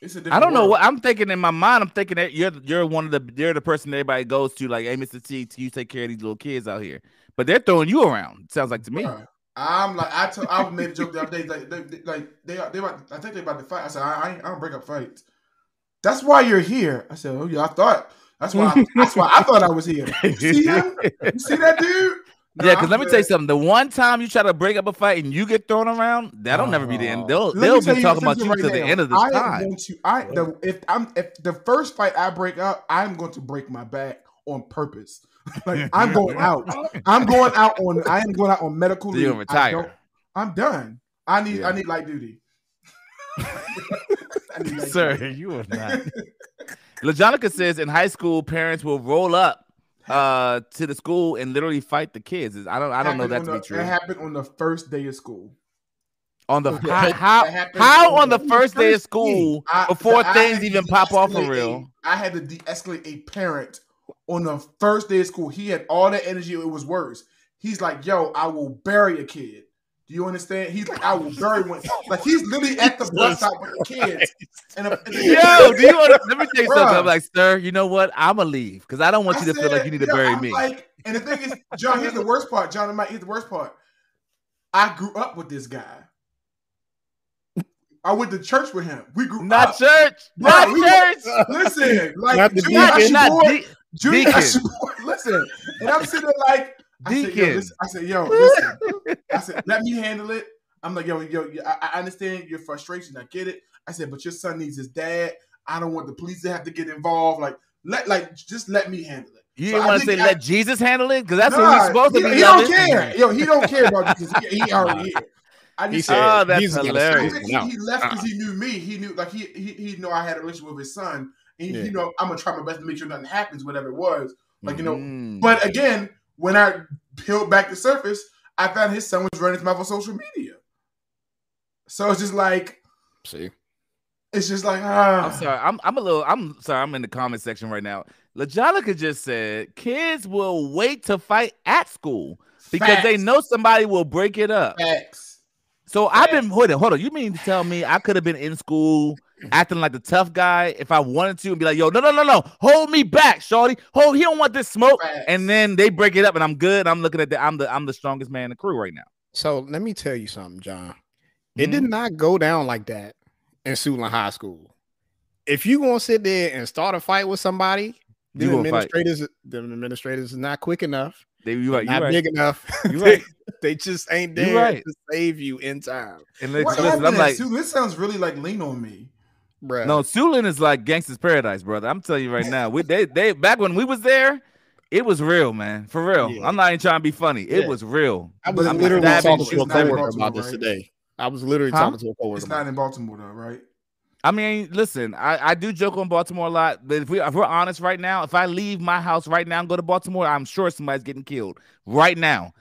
it's a I don't know world. what I'm thinking in my mind. I'm thinking that you're you're one of the you're the person everybody goes to. Like, hey, Mr. T, you take care of these little kids out here. But they're throwing you around. Sounds like to me. Bruh, I'm like I told I made a joke the other day like they, they- like they are they about I think they about to fight. I said I, I, I don't break up fights. That's why you're here. I said oh yeah I thought that's why I, that's why I thought I was here. You see him? You see that dude? Yeah, because let me tell you something. The one time you try to break up a fight and you get thrown around, that'll never be the end. They'll Let they'll be talking about you right to the end of the I am time. going to I the if I'm if the first fight I break up, I'm going to break my back on purpose. (laughs) like I'm going out. I'm going out on I am going out on medical (laughs) leave. you'll retire. I am done. I need I need light duty. (laughs) Need light Sir, duty. you are not. LaJonica says in high school, parents will roll up uh to the school and literally fight the kids. I don't I don't know Happened that to the- be true. It happened on the first day of school. On the (laughs) That how how, how on on the the first day of school I- before I things even pop off for real? a- I had to de-escalate a parent on the first day of school. He had all the energy. It was worse. He's like, "Yo, I will bury a kid." Do you understand? He's like, "I will bury one." Like he's literally at the bus stop with the kids. And, a, and the- Yo, do you want to let me tell you something? I'm like, sir, you know what? I'ma leave because I don't want I you to feel like you need to yo, bury I'm me. Like, and the thing is, John, here's the worst part. John, and Mike, here's the worst part. I grew up with this guy. I went to church with him. We grew not up. church, Bro, not we- church. Listen, (laughs) like Not the Junior deacon. Not de- Junior deacon. Usher listen, and I'm sitting there like I said, yo, listen, I said, yo, listen. I said, (laughs) let me handle it. I'm like, yo, yo, yo, I, I understand your frustration. I get it. I said, but your son needs his dad. I don't want the police to have to get involved. Like, let, like, just let me handle it. You So didn't want to say I- let Jesus handle it because that's what Nah, we're supposed to be. He don't loving. care. Yo, he don't care about (laughs) this. He, he already here. I He said, Oh, that's Jesus hilarious. second he, he left because Uh-uh. he knew me. He knew like he he he know I had a relationship with his son, and he, Yeah. you know I'm gonna try my best to make sure nothing happens, whatever it was. Like you know, Mm. but again, when I peeled back the surface, I found his son was running his mouth on social media. So it's just like See, it's just like ah, I'm sorry. I'm I'm a little. I'm sorry. I'm in the comment section right now. LaJonica just said kids will wait to fight at school because they know somebody will break it up. Facts. So I've been hold on, hold on. You mean to tell me I could have been in school acting like the tough guy if I wanted to and be like, yo, no, no, no, no, hold me back, shorty. Hold, he don't want this smoke. Facts. And then they break it up and I'm good. I'm looking at the I'm the I'm the strongest man in the crew right now. so let me tell you something, John. It Mhm. did not go down like that in Suitland High School. If you gonna sit there and start a fight with somebody, the You fight. administrators, the administrators is not quick enough, They, you right, you not right. big enough. You they, (laughs) right. they just ain't there right. to save you in time, And What listen, listen, happened I'm like, Sue? This sounds really like lean on me. Bro. no, Suitland is like gangster's paradise, brother. I'm telling you right now. We they they back when we was there, it was real, man. For real. Yeah. I'm not even trying to be funny. It Yeah. was real. I was But it's literally talking to a not coworker Baltimore, about this right? today. I was literally Huh? talking to a coworker. It's not in Baltimore though, right? I mean, listen, I, I do joke on Baltimore a lot, but if, we, if we're honest right now, if I leave my house right now and go to Baltimore, I'm sure somebody's getting killed right now.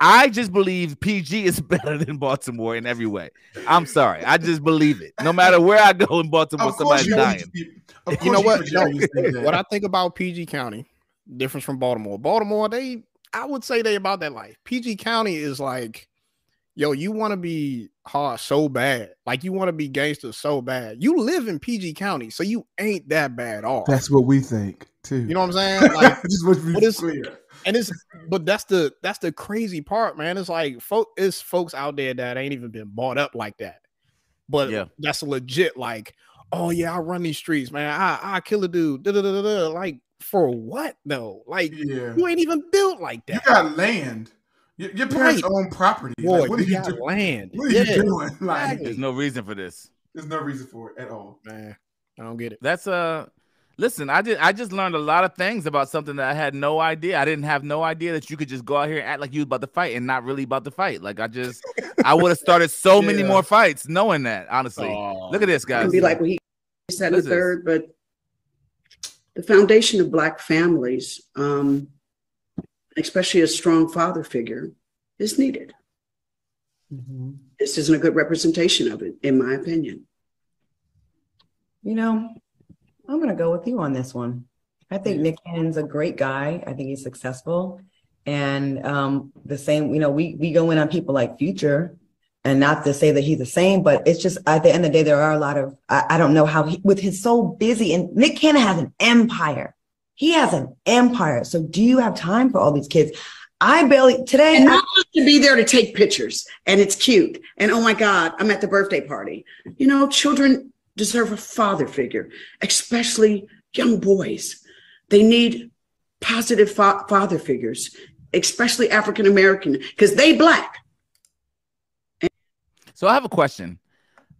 I just believe PG is (laughs) better than Baltimore in every way. I'm sorry. I just believe it. No matter where I go in Baltimore, somebody's you dying. would be- you know what? project these things No, that- what I think about PG County, difference from Baltimore. Baltimore, they, I would say they about that life. PG County is like, yo, you want to be hard so bad, like you want to be gangster so bad. You live in PG County, so you ain't that bad off. That's what we think too. you know what I'm saying? Like, (laughs) just want to be what is- clear. And it's but that's the that's the crazy part, man. It's like folk, it's folks out there that ain't even been bought up like that, but Yeah. that's legit. Like, oh yeah, I run these streets, man. I I kill a dude. Da, da, da, da, da. Like for what though? Like Yeah, you ain't even built like that. you got land. Your, your parents Right. own property. Boy, like, what are you you got doing? land. What are yeah, you doing? (laughs) Like. There's no reason for this. there's no reason for it at all. man. I don't get it. That's uh listen, I did I just learned a lot of things about something that I had no idea. I didn't have no idea that you could just go out here and act like you was about to fight and not really about to fight. Like I just I would have (laughs) started so many more fights knowing that, honestly. Oh, Look at this, guys. and be like what he said in the third, but the foundation of black families, um, especially a strong father figure, is needed. This isn't a good representation of it, in my opinion. You know, I'm going to go with you on this one. I think Nick Cannon's a great guy. I think he's successful. And um, the same, you know, we we go in on people like Future, and not to say that he's the same, but it's just at the end of the day, there are a lot of I, I don't know how he with his so busy and Nick Cannon has an empire. He has an empire. So do you have time for all these kids? I barely today. And I- just to be there to take pictures and it's cute. And oh my God, I'm at the birthday party. You know, children deserve a father figure, especially young boys. They need positive fa- father figures, especially African American, because they black. So I have a question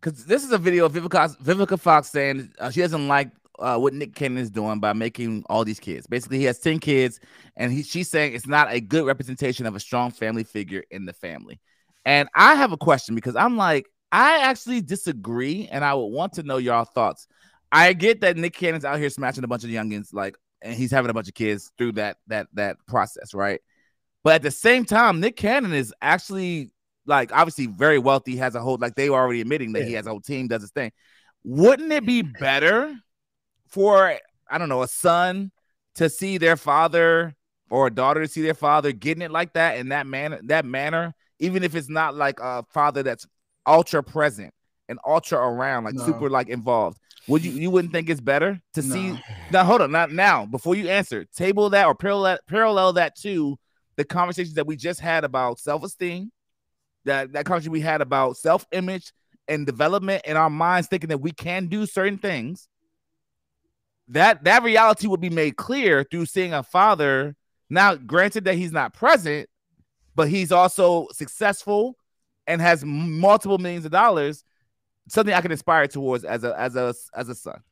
because this is a video of Vivica, Vivica Fox saying uh, she doesn't like uh, what Nick Cannon is doing by making all these kids. Basically, he has 10 kids, and he, she's saying it's not a good representation of a strong family figure in the family. And I have a question because I'm like, I actually disagree, and I would want to know y'all thoughts. I get that Nick Cannon's out here smashing a bunch of youngins, like, and he's having a bunch of kids through that that that process, right? But at the same time, Nick Cannon is actually like obviously very wealthy, has a whole like they were already admitting that he has a whole team, does his thing. Wouldn't it be better for I don't know a son to see their father or a daughter to see their father getting it like that in that manner, that manner, even if it's not like a father that's ultra present and ultra around, like No. super like involved. Would you you wouldn't think it's better to see now hold on, not now, before you answer, table that or parallel parallel that to the conversations that we just had about self-esteem, that that conversation we had about self-image and development in our minds, thinking that we can do certain things. That that reality would be made clear through seeing a father Now, granted that he's not present, but he's also successful and has multiple millions of dollars. Something I can aspire towards as a as a as a son.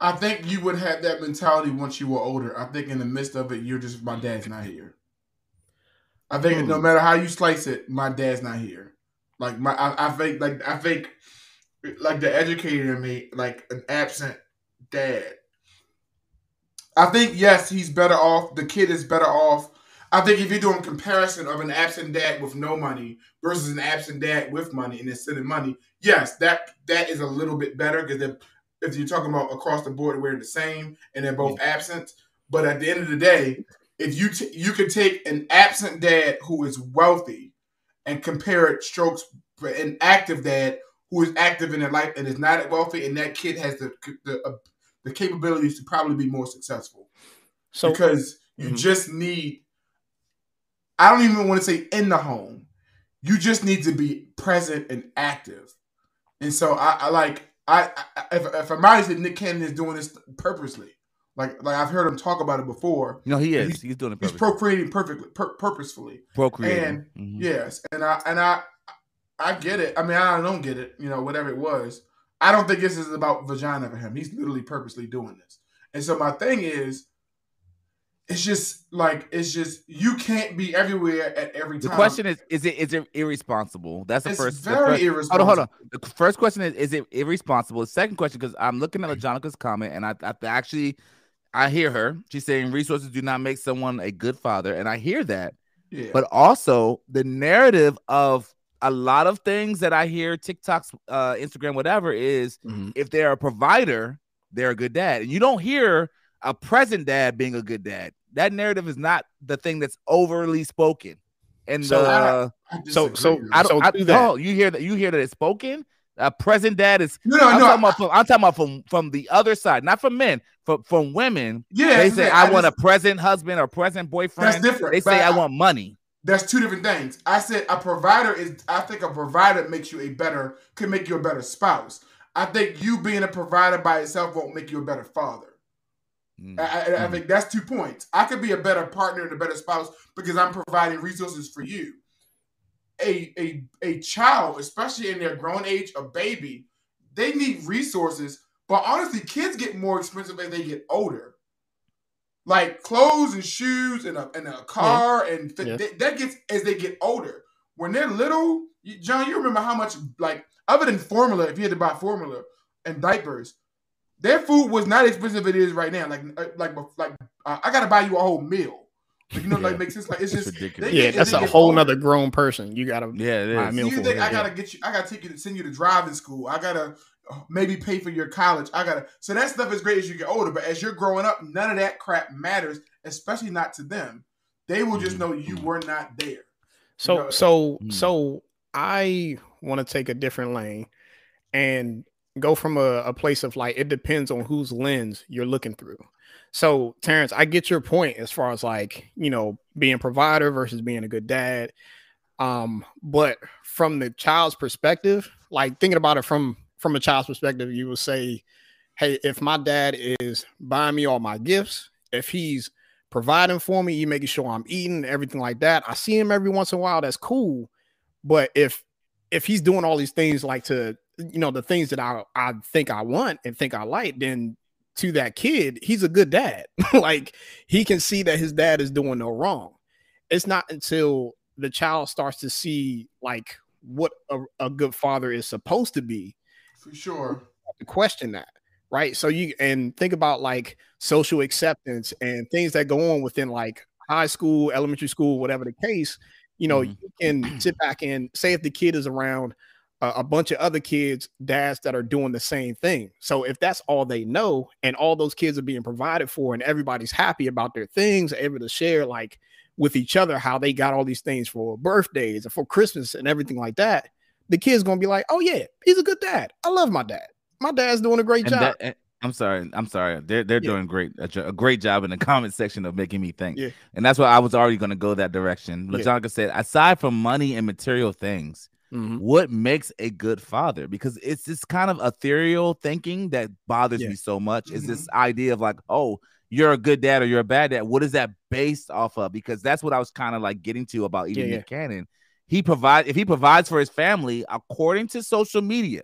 I think you would have that mentality once you were older. I think in the midst of it, you're just my dad's not here. I think no hmm. matter how you slice it, my dad's not here. Like my, I, I think like I think like the educator in me, like an absent dad. I think yes, he's better off. The kid is better off. I think if you're doing comparison of an absent dad with no money versus an absent dad with money and is sending money, yes, that that is a little bit better because if, you're talking about across the board where they're the same and they're both absent, but at the end of the day, if you t- you could take an absent dad who is wealthy and compare it strokes for an active dad who is active in their life and is not wealthy, and that kid has the the, uh, the capabilities to probably be more successful. So because you Mhm. just need, I don't even want to say in the home, you just need to be present and active. And so I, I like I, I if if I'm honest, Nick Cannon is doing this purposely. Like like I've heard him talk about it before. No, he is. He's doing it He's procreating perfectly, pur- purposefully. Procreating. And Mhm. yes, and I and I I get it. I mean, I don't get it. You know, whatever it was. I don't think this is about vagina for him. He's literally purposely doing this. And so my thing is, it's just like it's just you can't be everywhere at every time. The question is: Is it is it irresponsible? That's the It's first. the very first- Hold on, hold on. The first question is: Is it irresponsible? The second question, because I'm looking at Lajonica's comment, and I, I actually I hear her. She's saying resources do not make someone a good father, and I hear that. Yeah. But also the narrative of a lot of things that I hear TikToks, uh, Instagram, whatever is Mm-hmm. if they're a provider, they're a good dad, and you don't hear a present dad being a good dad. That narrative is not the thing that's overly spoken. And So- the uh, so so I don't. so I, to that. no, you hear that? You hear that it's spoken. A present dad is. No, no, I'm no, Talking about from, I'm talking about from from the other side, not from men, from from women. Yeah, they say. I, I want just- a present husband or present boyfriend. That's different, They say I I- want money. That's two different things. I said a provider is. I think a provider makes you a better, could make you a better spouse. I think you being a provider by itself won't make you a better father. Mm. I, I, I think that's two points. I could be a better partner and a better spouse because I'm providing resources for you. A a a child, especially in their grown age, a baby, they need resources. But honestly, kids get more expensive as they get older. Like clothes and shoes and a, and a car and th- Yeah. that- that gets as they get older. When they're little, you- John, you remember how much like other than formula, if you had to buy formula and diapers, their food was not as expensive as it is right now. Like uh, like like uh, I gotta buy you a whole meal. Like, you know, like makes sense. Like it's just ridiculous. they yeah, get- that's they a whole older. nother grown person. You gotta Yeah, it buy a meal You think I gotta get you? I gotta take you to send you to driving school. I gotta uh, maybe pay for your college. I gotta. So that stuff is great as you get older, but as you're growing up, none of that crap matters, especially not to them. They will just know you were not there. So know- so Mm. so I want to take a different lane and go from a, a place of like it depends on whose lens you're looking through. So Terrence, I get your point as far as like, you know, being provider versus being a good dad. Um, but from the child's perspective, like thinking about it from from a child's perspective, you would say, Hey, if my dad is buying me all my gifts, if he's providing for me, you making sure I'm eating, everything like that. I see him every once in a while. That's cool. But if if he's doing all these things like to you know the things that I I think I want and think I like, then to that kid, he's a good dad. (laughs) like he can see that his dad is doing no wrong. It's not until the child starts to see like what a, a good father is supposed to be For sure. to question that right so you and think about like social acceptance and things that go on within like high school elementary school whatever the case you know mm-hmm. you can sit back and say if the kid is around a, a bunch of other kids dads that are doing the same thing so if that's all they know and all those kids are being provided for and everybody's happy about their things able to share like with each other how they got all these things for birthdays and for christmas and everything like that the kid's gonna be like oh yeah he's a good dad i love my dad my dad's doing a great And job. that- and- I'm sorry. I'm sorry. They're they're Yeah. doing great a, a great job in the (laughs) comment section of making me think. Yeah. And that's why I was already going to go that direction. Yeah. Said, aside from money and material things, Mhm. what makes a good father? Because it's this kind of ethereal thinking that bothers Yeah. me so much. Is this idea of like, oh, you're a good dad or you're a bad dad. What is that based off of? Because that's what I was kind of like getting to about even Yeah, Nick Cannon. He provide if he provides for his family according to social media,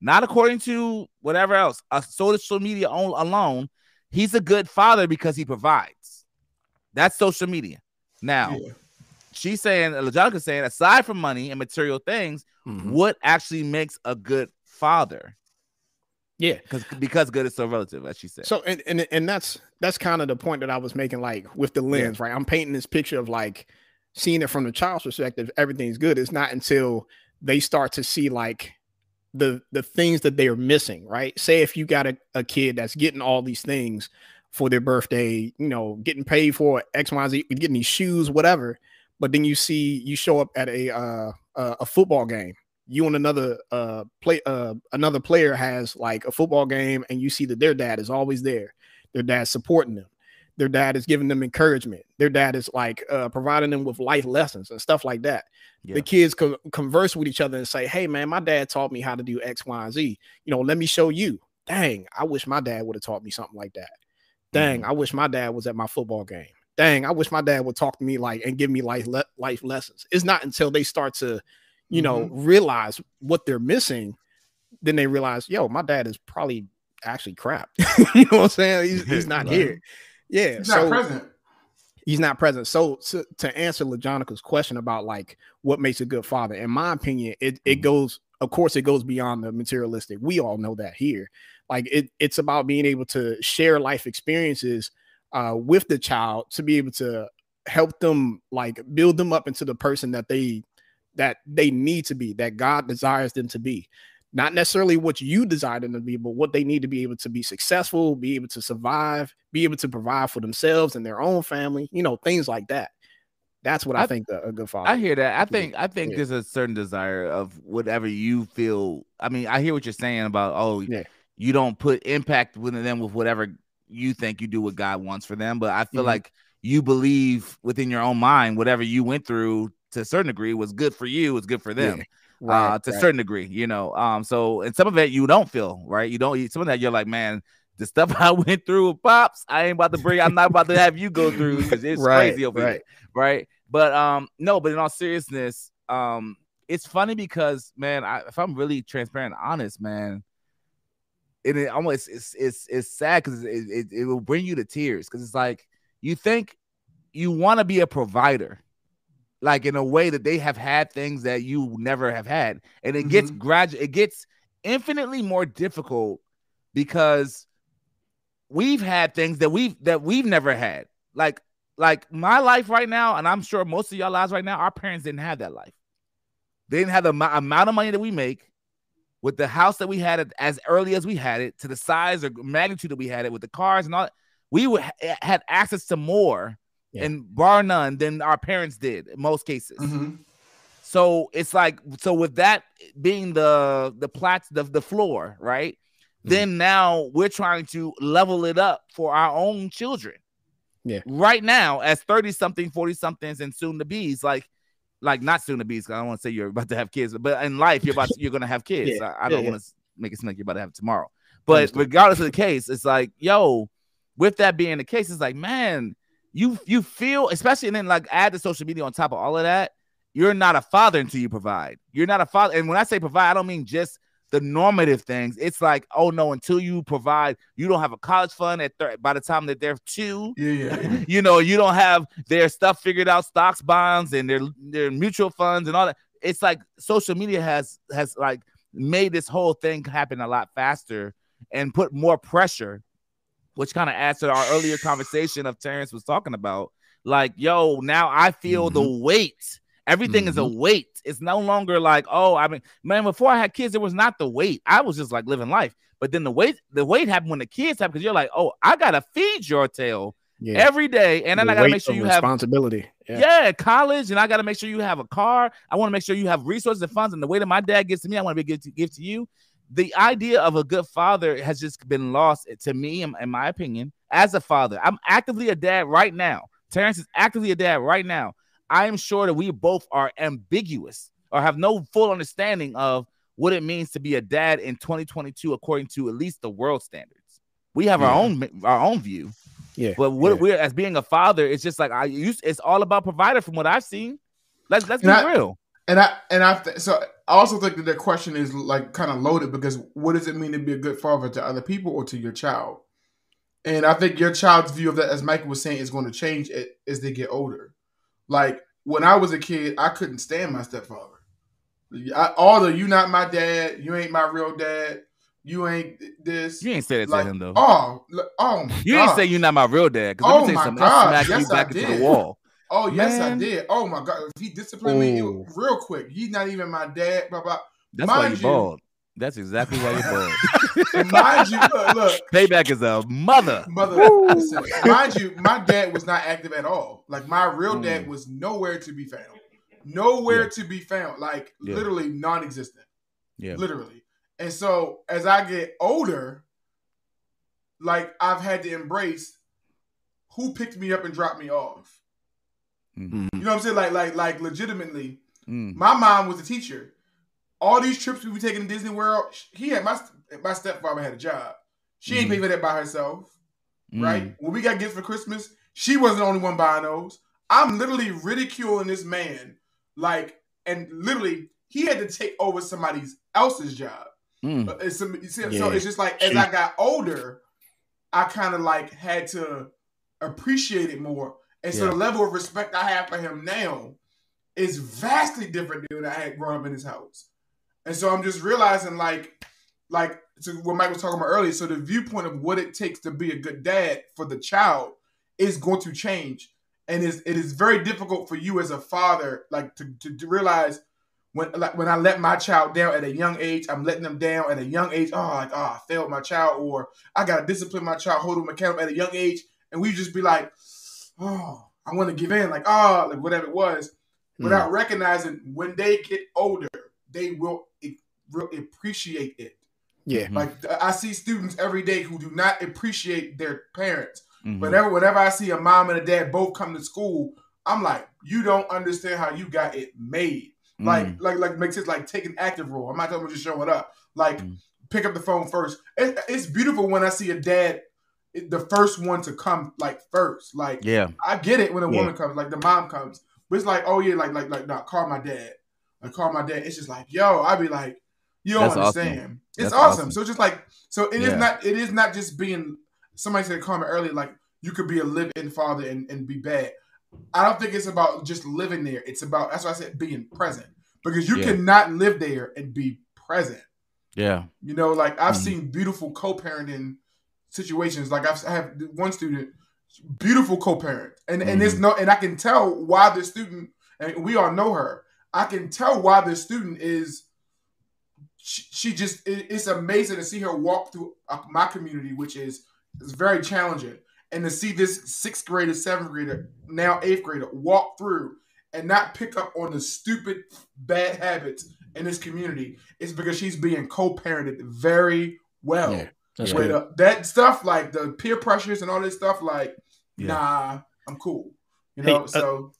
not according to whatever else, a social media on, alone, he's a good father because he provides. That's social media. Now, she's saying, Lajonica's saying, aside from money and material things, Mm-hmm. what actually makes a good father? Yeah, because because good is so relative, as she said. So and and and that's that's kind of the point that I was making, like with the lens, right? I'm painting this picture of like seeing it from the child's perspective, everything's good. It's not until they start to see like the the things that they are missing, right? Say if you got a, a kid that's getting all these things for their birthday, you know, getting paid for X, Y, Z, getting these shoes, whatever, but then you see you show up at a uh a football game. You and another uh play uh another player has like a football game and you see that their dad is always there. Their dad's supporting them. Their dad is giving them encouragement. Their dad is like uh providing them with life lessons and stuff like that. Yeah. the kids co- converse with each other and say hey man my dad taught me how to do x y and z. You know let me show you. Dang i wish my dad would have taught me something like that. Dang i wish my dad was at my football game dang i wish my dad would talk to me like and give me life le- life lessons. It's not until they start to you know mm-hmm. realize what they're missing then they realize yo my dad is probably actually crap. (laughs) You know what i'm saying? He's, (laughs) he's not Right. here. Yeah He's not present. he's not present. So to, to answer lajonica's question about like what makes a good father in my opinion it, it mm-hmm. goes of course it goes beyond the materialistic. We all know that here. Like it, it's about being able to share life experiences uh, with the child to be able to help them like build them up into the person that they that they need to be that god desires them to be not necessarily what you desire them to be but what they need to be able to be successful be able to survive be able to provide for themselves and their own family you know things like that that's what i, I- think a, a good father I hear that. I think I think Yeah. there's a certain desire of whatever you feel. I mean, I hear what you're saying about oh, yeah. you don't put impact within them with whatever you think you do what God wants for them. But I feel Mhm. like you believe within your own mind whatever you went through to a certain degree was good for you, was good for them. Right, uh, to a certain degree, you know. Um, so and some of it you don't feel right. You don't. Some of that you're like, man, the stuff (laughs) I went through with pops, I ain't about to bring. I'm not about to have you go through because (laughs) it's Right, crazy over right. here, right? But um, no, but in all seriousness, um, it's funny because man, I, if I'm really transparent, and honest, man, and it almost it's it's it's sad because it, it it will bring you to tears because it's like you think you want to be a provider like in a way that they have had things that you never have had and it gets mm-hmm. gradual it gets infinitely more difficult because we've had things that we've that we've never had. Like like my life right now and i'm sure most of y'all lives right now our parents didn't have that life. They didn't have the amou- amount of money that we make with the house that we had it as early as we had it to the size or magnitude that we had it with the cars and all we would, eh, had access to more and bar none than our parents did in most cases. Mm-hmm. So it's like so with that being the the plats the, the floor right? Mm-hmm. Then now we're trying to level it up for our own children. Yeah. Right now as 30 something 40 somethings and soon to be's like like not soon to be's i don't want to say you're about to have kids but in life you're about to, you're gonna have (laughs) kids. Yeah, i, I don't yeah. want to make it seem like you're about to have it tomorrow. But regardless of the case it's like yo with that being the case it's like man you you feel especially and then like add the social media on top of all of that you're not a father until you provide. You're not a father and when i say provide i don't mean just the normative things it's like oh no until you provide you don't have a college fund at thir- by the time that they're two yeah, yeah. (laughs) you know you don't have their stuff figured out stocks bonds and their their mutual funds and all that it's like social media has has like made this whole thing happen a lot faster and put more pressure which kind of adds to our earlier conversation of Terrence was talking about. Like, yo, now I feel the mm-hmm. weight. Everything is a mm-hmm. weight. It's no longer like, oh, I mean, man, before I had kids, it was not the weight. I was just like living life. But then the weight, the weight happened when the kids happened because you're like, oh, I gotta feed your tail Yeah. every day, and then The I gotta make sure you have responsibility yeah. yeah. college, and I got to make sure you have a car. I want to make sure you have resources and funds. And the way that my dad gives to me, I want to be give to give to you. The idea of a good father has just been lost to me, in, in my opinion, as a father. I'm actively a dad right now. Terrence is actively a dad right now. I am sure that we both are ambiguous or have no full understanding of what it means to be a dad in 2022, according to at least the world standards. We have our own our own view, Yeah. But what yeah. we're as being a father, it's just like I used. It's all about provider from what I've seen. Let's let's be I- real. And I and I so I also think that the question is like kind of loaded because what does it mean to be a good father to other people or to your child? And I think your child's view of that, as Michael was saying, is going to change it as they get older. Like when I was a kid, I couldn't stand my stepfather. I, all the you not my dad, you ain't my real dad, you ain't this. You ain't say that like, to him though. Oh, oh, you ain't say you're not my real dad. Because Oh let me oh my God, smack yes, you back I into did. the wall. Oh yes, Man. I did. Oh my god, he disciplined me Ooh. it- real quick. He's not even my dad. Blah blah. That's why Mind you bald. That's exactly why you're bald. (laughs) And mind you, look, look, Payback is a mother. mother. Listen, mind you, my dad was not active at all. Like my real Mm. dad was nowhere to be found. Nowhere to be found. Like Yeah. literally non-existent. Yeah. Literally. And so as I get older, like I've had to embrace who picked me up and dropped me off. Mhm. You know what I'm saying? Like, like, like, legitimately. Mm. My mom was a teacher. All these trips we were taking to Disney World, he had my my stepfather had a job. She ain't Mhm. pay for that by herself, right? Mm. When we got gifts for Christmas, she wasn't the only one buying those. I'm literally ridiculing this man, like, and literally he had to take over somebody else's job. Mm. It's some- see, So it's just like as She- I got older, I kind of like had to appreciate it more. And so Yeah. the level of respect I have for him now is vastly different than when I had growing up in his house. And so I'm just realizing like like to what Mike was talking about earlier. So the viewpoint of what it takes to be a good dad for the child is going to change. And is it is very difficult for you as a father, like to, to, to realize when like when I let my child down at a young age, I'm letting them down at a young age. Oh, like oh, I failed my child, or I gotta discipline my child, hold them accountable at a young age, and we just be like, oh, I want to give in, like oh, like whatever it was, without hmm. recognizing when they get older, they will, will appreciate it. Yeah. Mm-hmm. Like I see students every day who do not appreciate their parents. Mhm. Whenever, whenever I see a mom and a dad both come to school, I'm like, you don't understand how you got it made. Like, Mm. like, like makes it like take an active role. I'm not talking about just showing up. Like, Mm. pick up the phone first. It, it's beautiful when I see a dad, the first one to come like first. Like, Yeah. I get it when a Yeah. woman comes, like the mom comes, but it's like, oh yeah, like, like, like, not call my dad. Like, call my dad. It's just like, yo, I'd be like, you don't That's awesome. understand. It's awesome. awesome. So it's just like, so it is Yeah. not, it is not just being. Somebody said a comment earlier, like you could be a live-in father and, and be bad. I don't think it's about just living there. It's about that's why I said being present because you Yeah. cannot live there and be present. Yeah. You know, like I've Mhm. seen beautiful co-parenting situations. Like I've, I have one student, beautiful co-parent, and and there's Mhm. no, and I can tell why the student, and we all know her. I can tell why the student is. She, she just it- it's amazing to see her walk through uh, my community, which is is very challenging, and to see this sixth grader, seventh grader, now eighth grader walk through and not pick up on the stupid bad habits in this community is because she's being co-parented very well. Yeah, that's With, uh, that stuff like the peer pressures and all this stuff, like Yeah. nah, I'm cool. You Hey, know, uh, so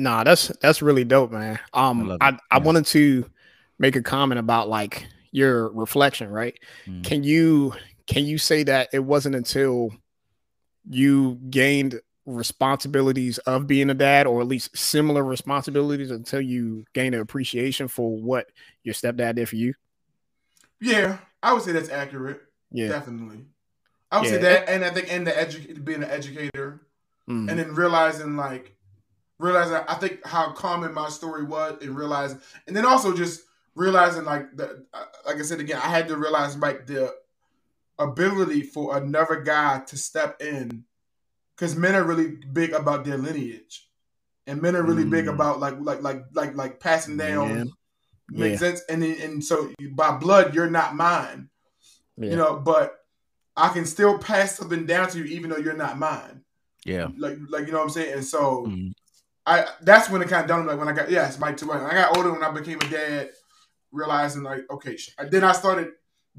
Nah, that's that's really dope, man. Um, love I, it. I, Yeah. wanted to make a comment about like your reflection, right? Mm. Can you can you say that it wasn't until you gained responsibilities of being a dad, or at least similar responsibilities, until you gained an appreciation for what your stepdad did for you? yeah, I would say that's accurate. Yeah. definitely. I would Yeah. say that, and I think and the edu- being an educator, Mhm. and then realizing like realizing I think how common my story was, and realizing, and then also just realizing like the like I said again, I had to realize like the ability for another guy to step in, because men are really big about their lineage, and men are really big Mm. about like like like like like passing down. Yeah. Makes Yeah. sense, and and so by blood, you're not mine Yeah. you know but i can still pass something down to you even though you're not mine Yeah. like like you know what i'm saying and so Mhm. I that's when it kind of dawned like when i got yes mike too when i got older when i became a dad realizing like okay sh- then i started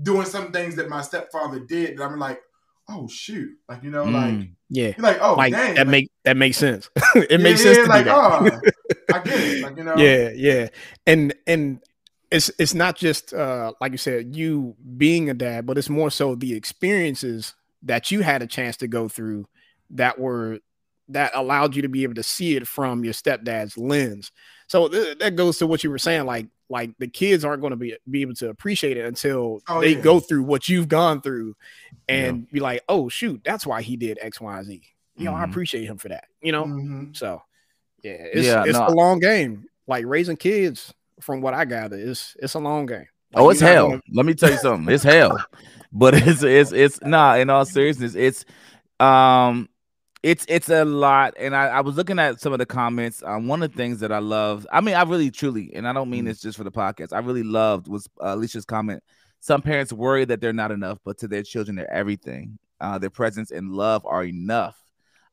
doing some things that my stepfather did that i'm like oh shoot like you know like Mm. yeah, like oh like dang that like, make that makes sense. (laughs) it yeah, makes sense yeah, to like do that. oh (laughs) i get it like you know yeah yeah and and it's it's not just uh like you said you being a dad but it's more so the experiences that you had a chance to go through that were that allowed you to be able to see it from your stepdad's lens. So th- that goes to what you were saying, like like the kids aren't going to be be able to appreciate it until Oh, they yeah. go through what you've gone through, and be like, oh shoot, that's why he did X, Y, and Z. You know, I Mhm. appreciate him for that. You know, Mhm. so yeah, it's Yeah, it's no, a long game. Like raising kids, from what I gather, is it's a long game. Like, Oh, it's hell. gonna- Let me tell you something. It's hell. But it's it's it's nah, in all seriousness, it's um it's it's a lot. And I, I was looking at some of the comments. Um, one of the things that I love, I mean, I really truly, and I don't Mm. mean this just for the podcast, I really loved was uh, Alicia's comment. Some parents worry that they're not enough, but to their children, they're everything. Uh, their presence and love are enough.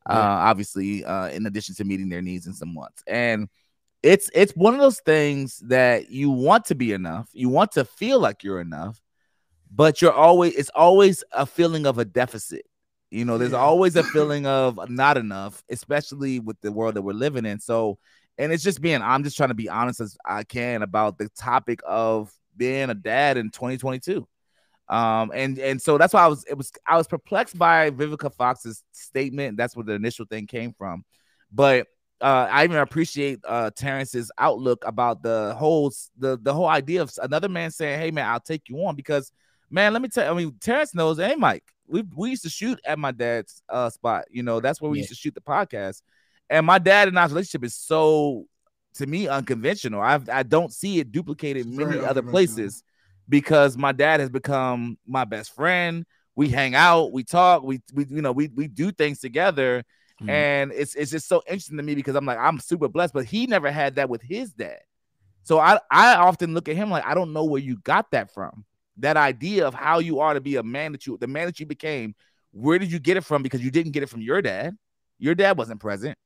Uh, obviously, uh, in addition to meeting their needs and some wants. And it's it's one of those things that you want to be enough, you want to feel like you're enough, but you're always it's always a feeling of a deficit. You know, there's always a feeling of not enough, especially with the world that we're living in. So, and it's just being, I'm just trying to be honest as I can about the topic of being a dad in 2022. Um, and and so that's why I was it was I was perplexed by Vivica Fox's statement. That's where the initial thing came from. But uh, I even appreciate uh Terrence's outlook about the whole the the whole idea of another man saying, "Hey man, I'll take you on." Because man, let me tell. I mean, Terrence knows. Hey, Mike, we we used to shoot at my dad's uh spot. You know, that's where we Yeah. used to shoot the podcast. And my dad and I's relationship is so, to me, unconventional. I I don't see it duplicated It's many other places because my dad has become my best friend. We hang out, we talk, we we you know we we do things together, Mhm. and it's it's just so interesting to me because I'm like I'm super blessed, but he never had that with his dad. So I I often look at him like I don't know where you got that from. That idea of how you are to be a man that you the man that you became. Where did you get it from? Because you didn't get it from your dad. Your dad wasn't present.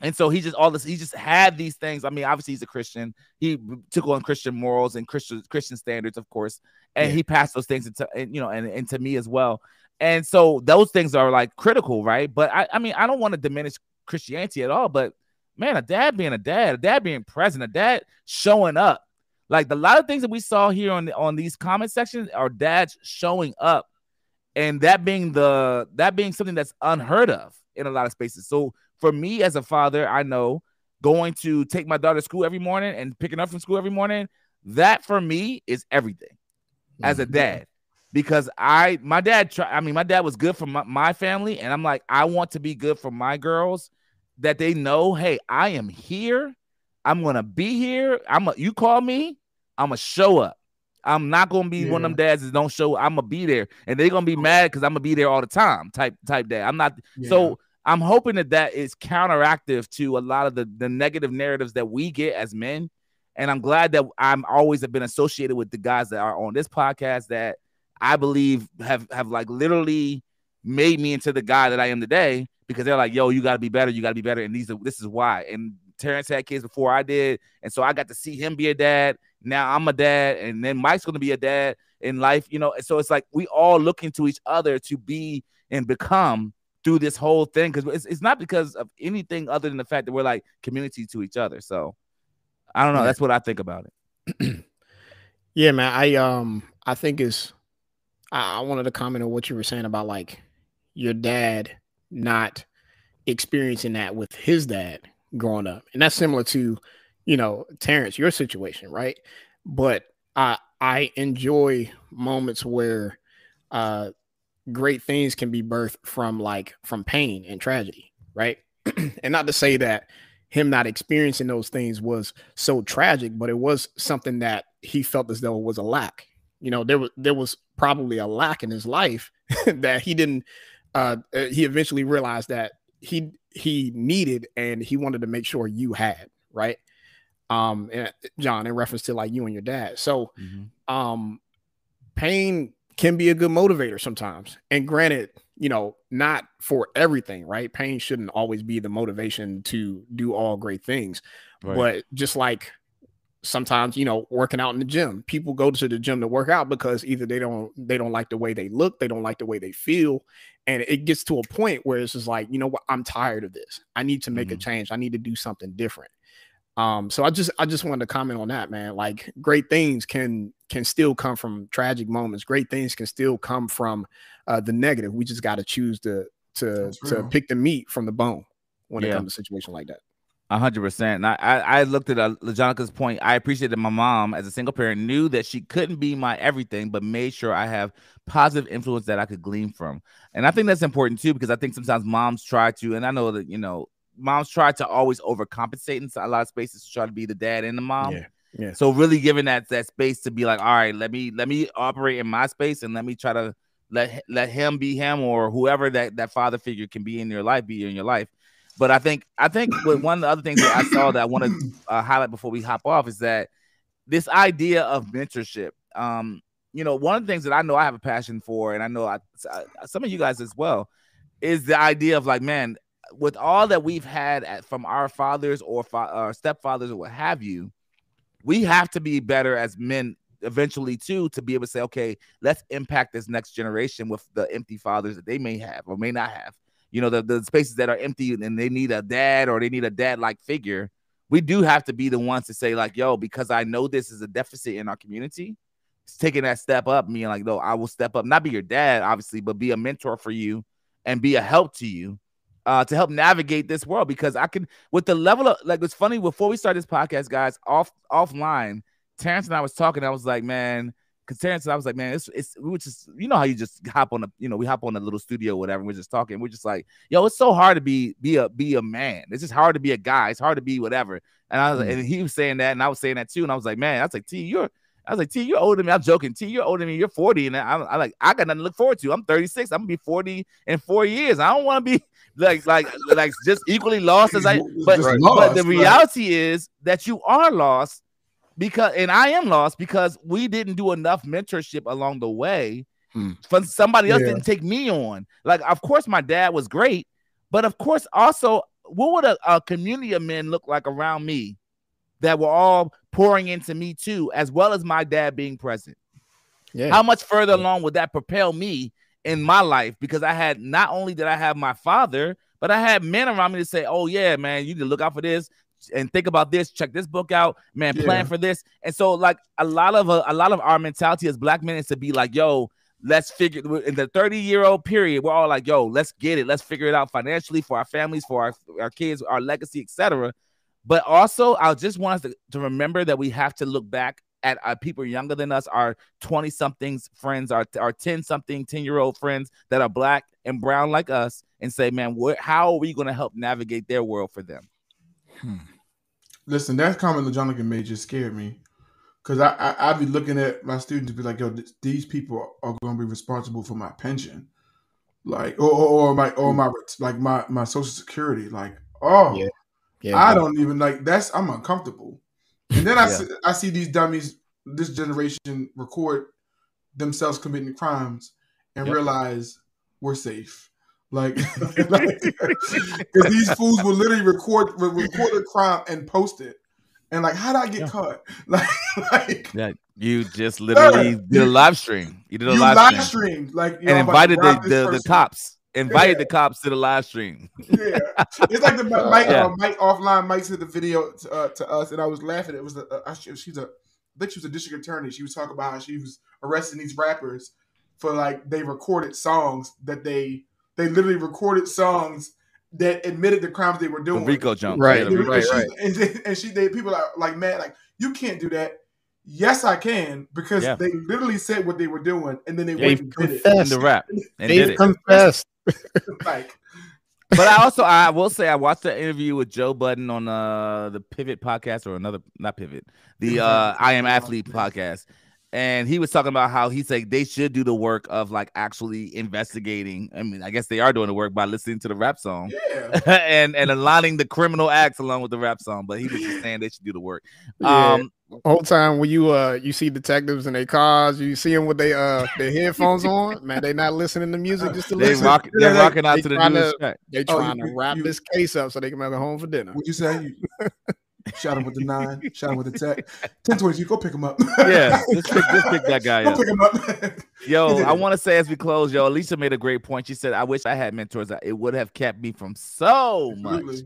And so he just all this, he just had these things. I mean, obviously he's a Christian. He took on Christian morals and Christian Christian standards, of course, and Yeah. he passed those things into and, you know and into me as well. And so those things are like critical, right? But I, I mean, I don't want to diminish Christianity at all. But man, a dad being a dad, a dad being present, a dad showing up, like the lot of things that we saw here on the, on these comment sections are dads showing up, and that being the that being something that's unheard of in a lot of spaces. So for me as a father, I know going to take my daughter to school every morning and picking up from school every morning, that for me is everything as a mm-hmm. dad. Because I my dad try, I mean my dad was good for my, my family, and I'm like, I want to be good for my girls that they know, hey, I am here. I'm gonna be here. I'm a, you call me, I'm gonna show up. I'm not gonna be one of them dads that don't show. I'm gonna be there, and they're gonna be mad because I'm gonna be there all the time. Type type dad. I'm not. So I'm hoping that that is counteractive to a lot of the the negative narratives that we get as men. And I'm glad that I'm always have been associated with the guys that are on this podcast that I believe have have like literally made me into the guy that I am today because they're like, yo, you gotta be better, you gotta be better, and these are this is why. And Terrence had kids before I did, and so I got to see him be a dad. Now I'm a dad, and then Mike's gonna be a dad in life, you know. And so it's like we all looking to each other to be and become through this whole thing because it's, it's not because of anything other than the fact that we're like community to each other. So I don't know. That's what I think about it. (clears throat) Yeah, man. I um I think is I, I wanted to comment on what you were saying about like your dad not experiencing that with his dad growing up. And that's similar to, you know, Terrence, your situation, right? But I I enjoy moments where uh great things can be birthed from like from pain and tragedy, right? (clears throat) and not to say that him not experiencing those things was so tragic, but it was something that he felt as though it was a lack. You know, there was there was probably a lack in his life (laughs) that he didn't. Uh, uh, he eventually realized that he he needed and he wanted to make sure you had right. Um, and John, in reference to like you and your dad. So, um, pain can be a good motivator sometimes. And granted, you know, not for everything, right? Pain shouldn't always be the motivation to do all great things. Right. But just like sometimes, you know, working out in the gym, people go to the gym to work out because either they don't they don't like the way they look, they don't like the way they feel. And it gets to a point where it's just like, you know what, I'm tired of this. I need to make a change. I need to do something different. Um, so I just I just wanted to comment on that, man. Like great things can can still come from tragic moments. Great things can still come from uh, the negative. We just got to choose to to to pick the meat from the bone when it comes to a situation like that. A hundred percent. And I, I, I looked at uh, LaJonica's point. I appreciate that my mom, as a single parent, knew that she couldn't be my everything, but made sure I have positive influence that I could glean from. And I think that's important too, because I think sometimes moms try to, and I know that you know, moms try to always overcompensate in a lot of spaces to try to be the dad and the mom. Yeah, yeah. So really giving that that space to be like, all right, let me let me operate in my space and let me try to let let him be him or whoever that that father figure can be in your life, be in your life. But I think I think with one of the other things that I saw that I want to uh, highlight before we hop off is that this idea of mentorship. Um, you know, one of the things that I know I have a passion for, and I know I, I- some of you guys as well, is the idea of like, man, with all that we've had at, from our fathers or fa- our stepfathers or what have you, we have to be better as men eventually too to be able to say, okay, let's impact this next generation with the empty fathers that they may have or may not have. You know, the, the spaces that are empty and they need a dad or they need a dad like figure. We do have to be the ones to say, like, yo, because I know this is a deficit in our community, it's taking that step up, meaning like, no, I will step up, not be your dad, obviously, but be a mentor for you and be a help to you uh, to help navigate this world. Because I can, with the level of like, it's funny. Before we start this podcast, guys, off offline, Terrence and I was talking. I was like, man, because Terrence and I was like, man, it's it's we were just, you know how you just hop on a, you know, we hop on a little studio, or whatever. And we're just talking. We're just like, yo, it's so hard to be be a be a man. It's just hard to be a guy. It's hard to be whatever. And I was, like, mm. and he was saying that, and I was saying that too. And I was like, man, I was like, T, you're. I was like, T, you're older than me. I'm joking. T, you're older than me. You're 40. And I'm, I'm like, I got nothing to look forward to. I'm 36. I'm gonna be 40 in four years. I don't want to be (laughs) like, like, like just equally lost as I. (laughs) But, Just but lost, the reality is that you are lost because, and I am lost because we didn't do enough mentorship along the way. Hmm. From somebody else Yeah. didn't take me on. Like, of course, my dad was great, but of course, also, what would a, a community of men look like around me that were all pouring into me too, as well as my dad being present? Yeah. How much further along would that propel me in my life? Because I had not only did I have my father, but I had men around me to say, "Oh yeah, man, you need to look out for this and think about this. Check this book out, man. Plan Yeah. for this." And so, like a lot of a, a lot of our mentality as black men is to be like, "Yo." Let's figure in the 30 year old period. We're all like, yo, let's get it. Let's figure it out financially for our families, for our, our kids, our legacy, etc. But also, I just want us to, to remember that we have to look back at our people younger than us, our 20 somethings friends, our, our 10 something, 10 year old friends that are black and brown like us, and say, man, what, how are we going to help navigate their world for them? Hmm. Listen, that comment that Jonathan made just scared me. Cause I, I I be looking at my students and be like, yo, th- these people are gonna be responsible for my pension. Like or, or, or my or my like my, my social security. Like, oh Yeah. Yeah, I don't even like that's I'm uncomfortable. And then I see I see these dummies, this generation record themselves committing crimes and Yep. realize we're safe. (laughs) Like, because these fools will literally record re- record a crime and post it. And like, how did I get Yeah. caught? (laughs) Like, like Yeah, you just literally Sir, did a live stream. You did a you live, live stream streamed, like, you know, and I'm about to invited the, the, the cops. Invited Yeah. the cops to the live stream. Yeah, it's like the (laughs) Mike, Yeah. uh, Mike offline. Mike sent the video to, uh, to us, and I was laughing. It was a, uh, she's a, I think she was a district attorney. She was talking about how she was arresting these rappers for like they recorded songs that they they literally recorded songs that admitted the crimes they were The doing. RICO jump. Right, Yeah, And right, right. And, they- and she, they, people are like, man, like you can't do that. Yes, I can because Yeah. they literally said what they were doing, and then they They've went and did it. in the rap. And They've it. confessed. (laughs) Like, but I also I will say I watched the interview with Joe Budden on uh the Pivot podcast or another not Pivot the uh I Am Athlete podcast, and he was talking about how he said they should do the work of like actually investigating. I mean, I guess they are doing the work by listening to the rap song yeah, (laughs) and and aligning the criminal acts along with the rap song. But he was just saying they should do the work. Yeah. Um, Whole time when you uh you see detectives in their cars, you see them with their uh their headphones on, (laughs) man, they not listening to music just to they listen. rock they Yeah, rocking out they to the tryna- newest track. They Oh, trying you- to wrap you- this case up so they can make it home for dinner. What'd you say? (laughs) Shot him with the (laughs) nine. Shot him with the tech. Ten twenty two. Go pick him up. Yeah, just pick, pick that guy (laughs) Go up. pick him up. (laughs) Yo, I want to say as we close, yo, Alicia made a great point. She said, "I wish I had mentors. It would have kept me from so much."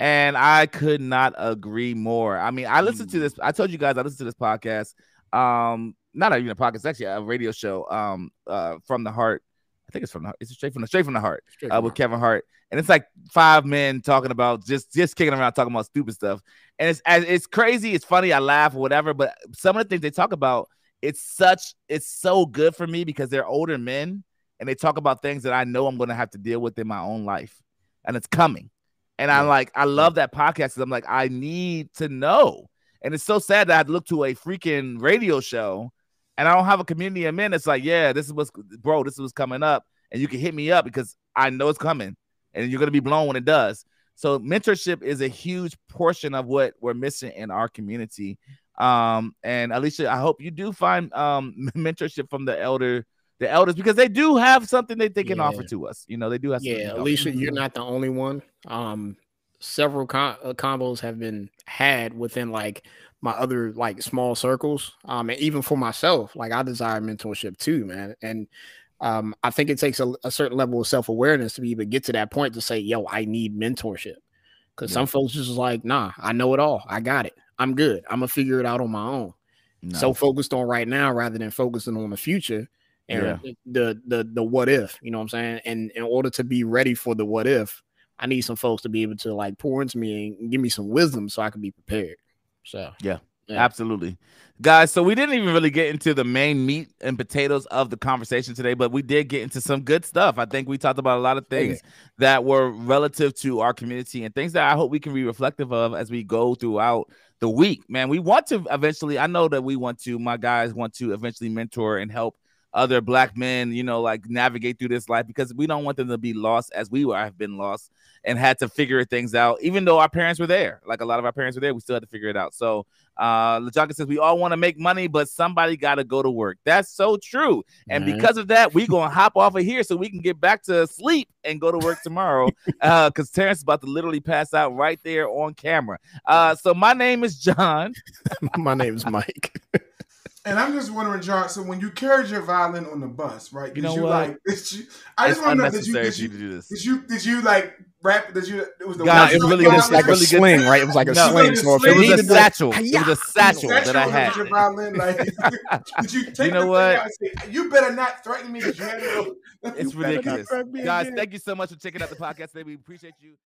And I could not agree more. I mean, I listened to this. I told you guys I listened to this podcast. Um, not even a podcast, actually a radio show. Um, uh, from the heart. I think it's from the it's straight from the straight from the Hart uh, with Kevin Hart, and it's like five men talking about just just kicking around talking about stupid stuff, and it's it's crazy, it's funny, I laugh or whatever, but some of the things they talk about, it's such it's so good for me because they're older men and they talk about things that I know I'm going to have to deal with in my own life, and it's coming, and I'm like I love that podcast. I'm like I need to know, and it's so sad that I look to a freaking radio show and I don't have a community of men. It's like, yeah, this is what's bro, this is what's coming up, and you can hit me up because I know it's coming, and you're gonna be blown when it does. So mentorship is a huge portion of what we're missing in our community. Um, and Alicia, I hope you do find um (laughs) mentorship from the elder, the elders, because they do have something that they can offer to us. You know, they do have. something Yeah, to. Alicia, you're not the only one. Um, several com- uh, combos have been had within like my other like small circles. Um, and even for myself, like I desire mentorship too, man. And um, I think it takes a, a certain level of self awareness to be able to get to that point to say, "Yo, I need mentorship." Because Yeah. some folks just like, "Nah, I know it all. I got it. I'm good. I'm gonna figure it out on my own." No. So focused on right now rather than focusing on the future and Yeah. the the the what if, you know what I'm saying? And in order to be ready for the what if, I need some folks to be able to like pour into me and give me some wisdom so I can be prepared. So Yeah, Yeah. absolutely. Guys, so we didn't even really get into the main meat and potatoes of the conversation today, but we did get into some good stuff. I think we talked about a lot of things that were relative to our community and things that I hope we can be reflective of as we go throughout the week. Man, we want to eventually, I know that we want to, my guys want to eventually mentor and help other black men, you know, like navigate through this life because we don't want them to be lost as we were, have been lost and had to figure things out. Even though our parents were there, like a lot of our parents were there, we still had to figure it out. So, uh, LaJonica says we all want to make money, but somebody got to go to work. That's so true. And because of that, we're gonna hop off of here so we can get back to sleep and go to work tomorrow. (laughs) uh, because Terrence is about to literally pass out right there on camera. Uh, so my name is John. (laughs) my name is Mike. (laughs) And I'm just wondering, John. So when you carried your violin on the bus, right? You Did know you what? like? (laughs) Did you, I It's just want to know. Did you? Did for you you? do this. Did you? Did you like rap? Did you? It was the. God, one it really violin? was like a a sling, right? It was like a No, sling. So if it It was a to- satchel. It was a satchel Satchel that I had. Your violin, like, (laughs) did you take You know the thing what? out and say, "You better not threaten me"? 'cause you had it It's You ridiculous. Guys, thank you so much for checking out the podcast today. We appreciate you.